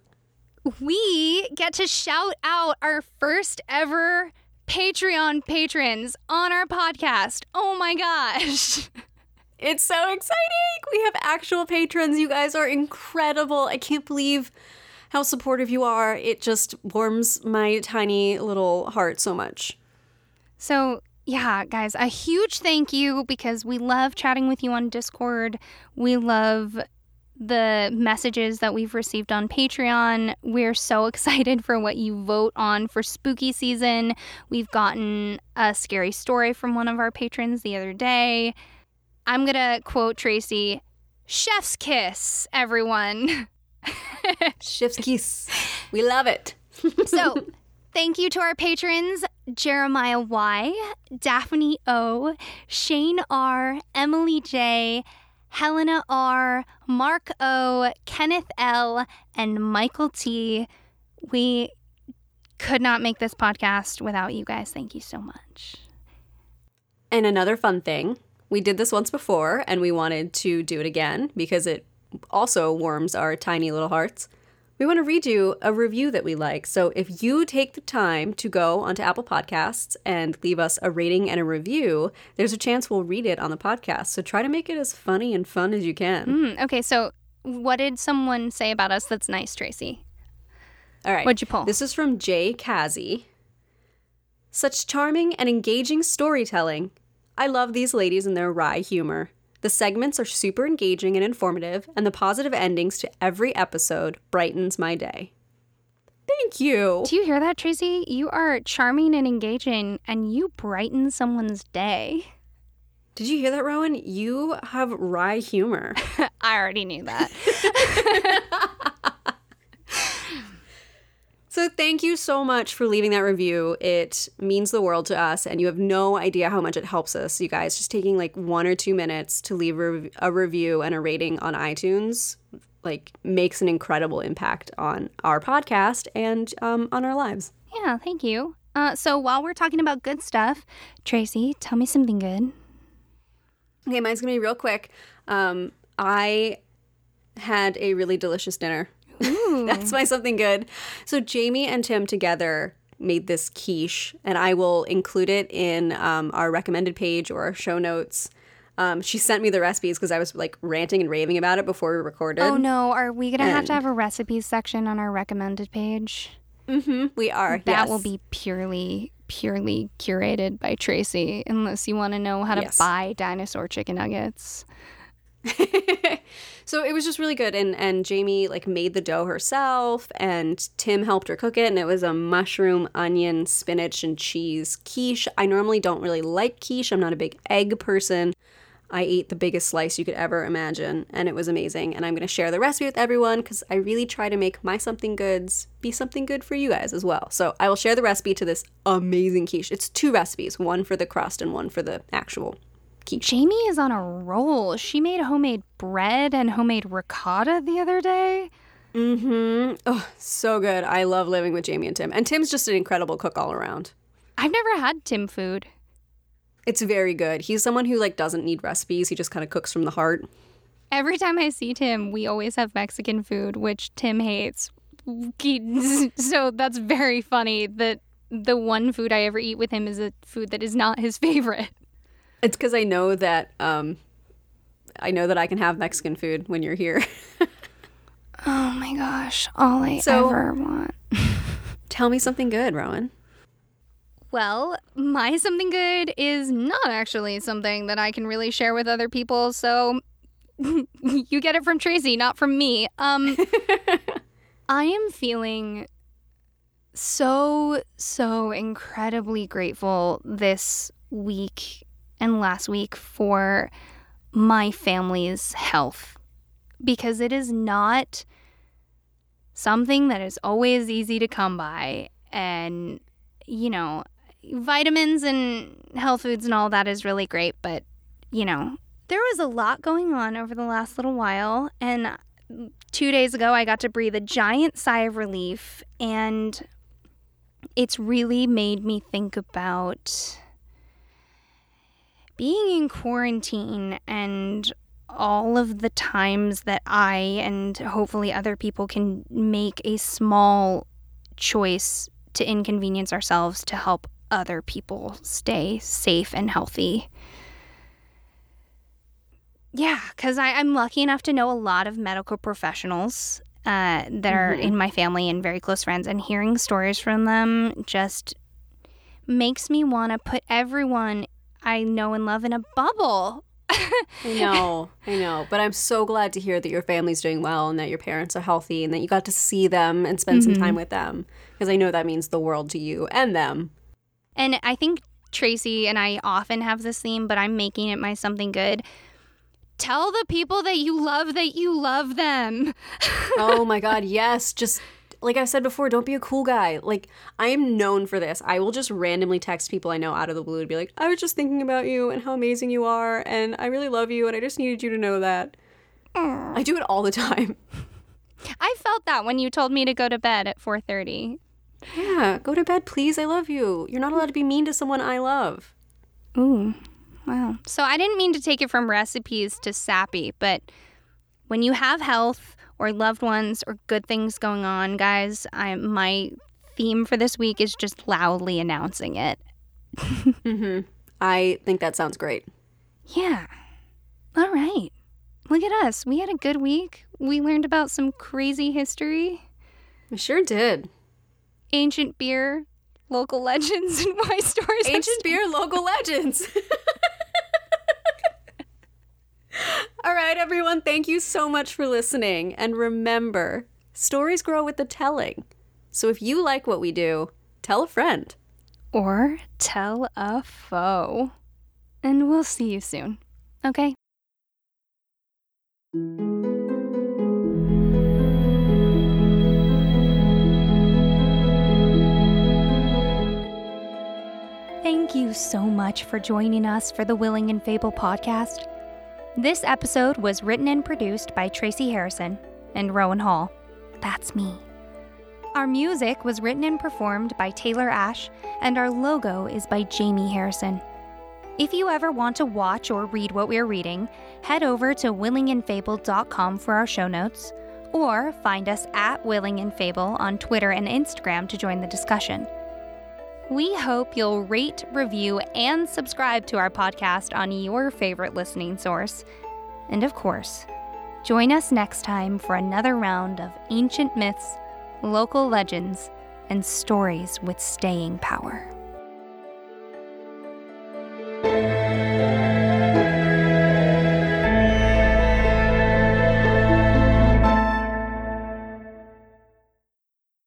we get to shout out our first ever Patreon patrons on our podcast. Oh my gosh. It's so exciting. We have actual patrons. You guys are incredible. I can't believe how supportive you are. It just warms my tiny little heart so much. So, yeah, guys, a huge thank you because we love chatting with you on Discord. We love the messages that we've received on Patreon. We're so excited for what you vote on for spooky season. We've gotten a scary story from one of our patrons the other day. I'm going to quote Tracy Chef's kiss, everyone. Chef's kiss. We love it. so, thank you to our patrons Jeremiah Y, Daphne O, Shane R, Emily J, Helena R, Mark O, Kenneth L, and Michael T. We could not make this podcast without you guys. Thank you so much. And another fun thing, we did this once before and we wanted to do it again because it also warms our tiny little hearts. We want to read you a review that we like. So if you take the time to go onto Apple Podcasts and leave us a rating and a review, there's a chance we'll read it on the podcast. So try to make it as funny and fun as you can. Mm, okay, so what did someone say about us that's nice, Tracy? All right. What'd you pull? This is from Jay Kazi. Such charming and engaging storytelling. I love these ladies and their wry humor. The segments are super engaging and informative, and the positive endings to every episode brightens my day. Thank you. Do you hear that, Tracy? You are charming and engaging, and you brighten someone's day. Did you hear that, Rowan? You have wry humor. I already knew that. So thank you so much for leaving that review. It means the world to us, and you have no idea how much it helps us, you guys. Just taking like one or two minutes to leave a, a review and a rating on iTunes like makes an incredible impact on our podcast and um, on our lives. yeah, thank you. Uh, so while we're talking about good stuff, Tracy, tell me something good. Okay, mine's gonna be real quick. Um, I had a really delicious dinner. That's my something good. So Jamie and Tim together made this quiche, and I will include it in um, our recommended page or our show notes. Um, she sent me the recipes because I was like ranting and raving about it before we recorded. Oh no, are we gonna have to have a recipes section on our recommended page? Mm-hmm. We are. That yes. will be purely purely curated by Tracy unless you want to know how to Yes. buy dinosaur chicken nuggets. so it was just really good and and Jamie like made the dough herself and Tim helped her cook it and it was a mushroom, onion, spinach and cheese quiche. I normally don't really like quiche. I'm not a big egg person. I ate the biggest slice you could ever imagine and it was amazing and I'm going to share the recipe with everyone cuz I really try to make my something goods be something good for you guys as well. So I will share the recipe to this amazing quiche. It's two recipes, one for the crust and one for the actual. Jamie is on a roll. She made homemade bread and homemade ricotta the other day. Mm-hmm. Oh, so good. I love living with Jamie and Tim. And Tim's just an incredible cook all around. I've never had Tim food. It's very good. He's someone who like doesn't need recipes. He just kind of cooks from the heart. Every time I see Tim, we always have Mexican food, which Tim hates. So that's very funny that the one food I ever eat with him is a food that is not his favorite. It's because I know that um, I know that I can have Mexican food when you're here. Oh my gosh, all I So- ever want. Tell me something good, Rowan. Well, my something good is not actually something that I can really share with other people, so you get it from Tracy, not from me. Um I am feeling so so incredibly grateful this week and last week for my family's health. Because it is not something that is always easy to come by. And you know vitamins and health foods and all that is really great but you know there was a lot going on over the last little while. And 2 days ago I got to breathe a giant sigh of relief and it's really made me think about being in quarantine and all of the times that I and hopefully other people can make a small choice to inconvenience ourselves to help other people stay safe and healthy. Yeah, because I'm lucky enough to know a lot of medical professionals uh, that are Mhm. in my family and very close friends, and hearing stories from them just makes me want to put everyone I know and love in a bubble. I know, I know. But I'm so glad to hear that your family's doing well and that your parents are healthy and that you got to see them and spend some time mm-hmm. with them. Because I know that means the world to you and them. And I think Tracy and I often have this theme, but I'm making it my something good. Tell the people that you love that you love them. oh my god, yes. Just like I said before, don't be a cool guy. Like I am known for this. I will just randomly text people I know out of the blue and be like, "I was just thinking about you and how amazing you are, and I really love you, and I just needed you to know that." I do it all the time. I felt that when you told me to go to bed at 4:30. Yeah, go to bed, please. I love you. You're not allowed to be mean to someone I love. Ooh. Wow. So I didn't mean to take it from recipes to sappy, but when you have health or loved ones or good things going on, guys, I my theme for this week is just loudly announcing it. Mm-hmm. I think that sounds great. Yeah. All right. Look at us. We had a good week. We learned about some crazy history, I sure did. ancient beer, local legends, and why stories. Ancient beer, local legends. All right, everyone, thank you so much for listening. And remember, stories grow with the telling. So if you like what we do, tell a friend. or tell a foe. And we'll see you soon. Okay? Thank you so much for joining us for the Willing and Fable podcast. This episode was written and produced by Tracy Harrison and Rowan Hall. That's me. Our music was written and performed by Taylor Ash, and our logo is by Jamie Harrison. If you ever want to watch or read what we're reading, head over to willingandfable.com for our show notes, or find us at Willing and Fable on Twitter and Instagram to join the discussion. We hope you'll rate, review, and subscribe to our podcast on your favorite listening source. And of course, join us next time for another round of ancient myths, local legends, and stories with staying power.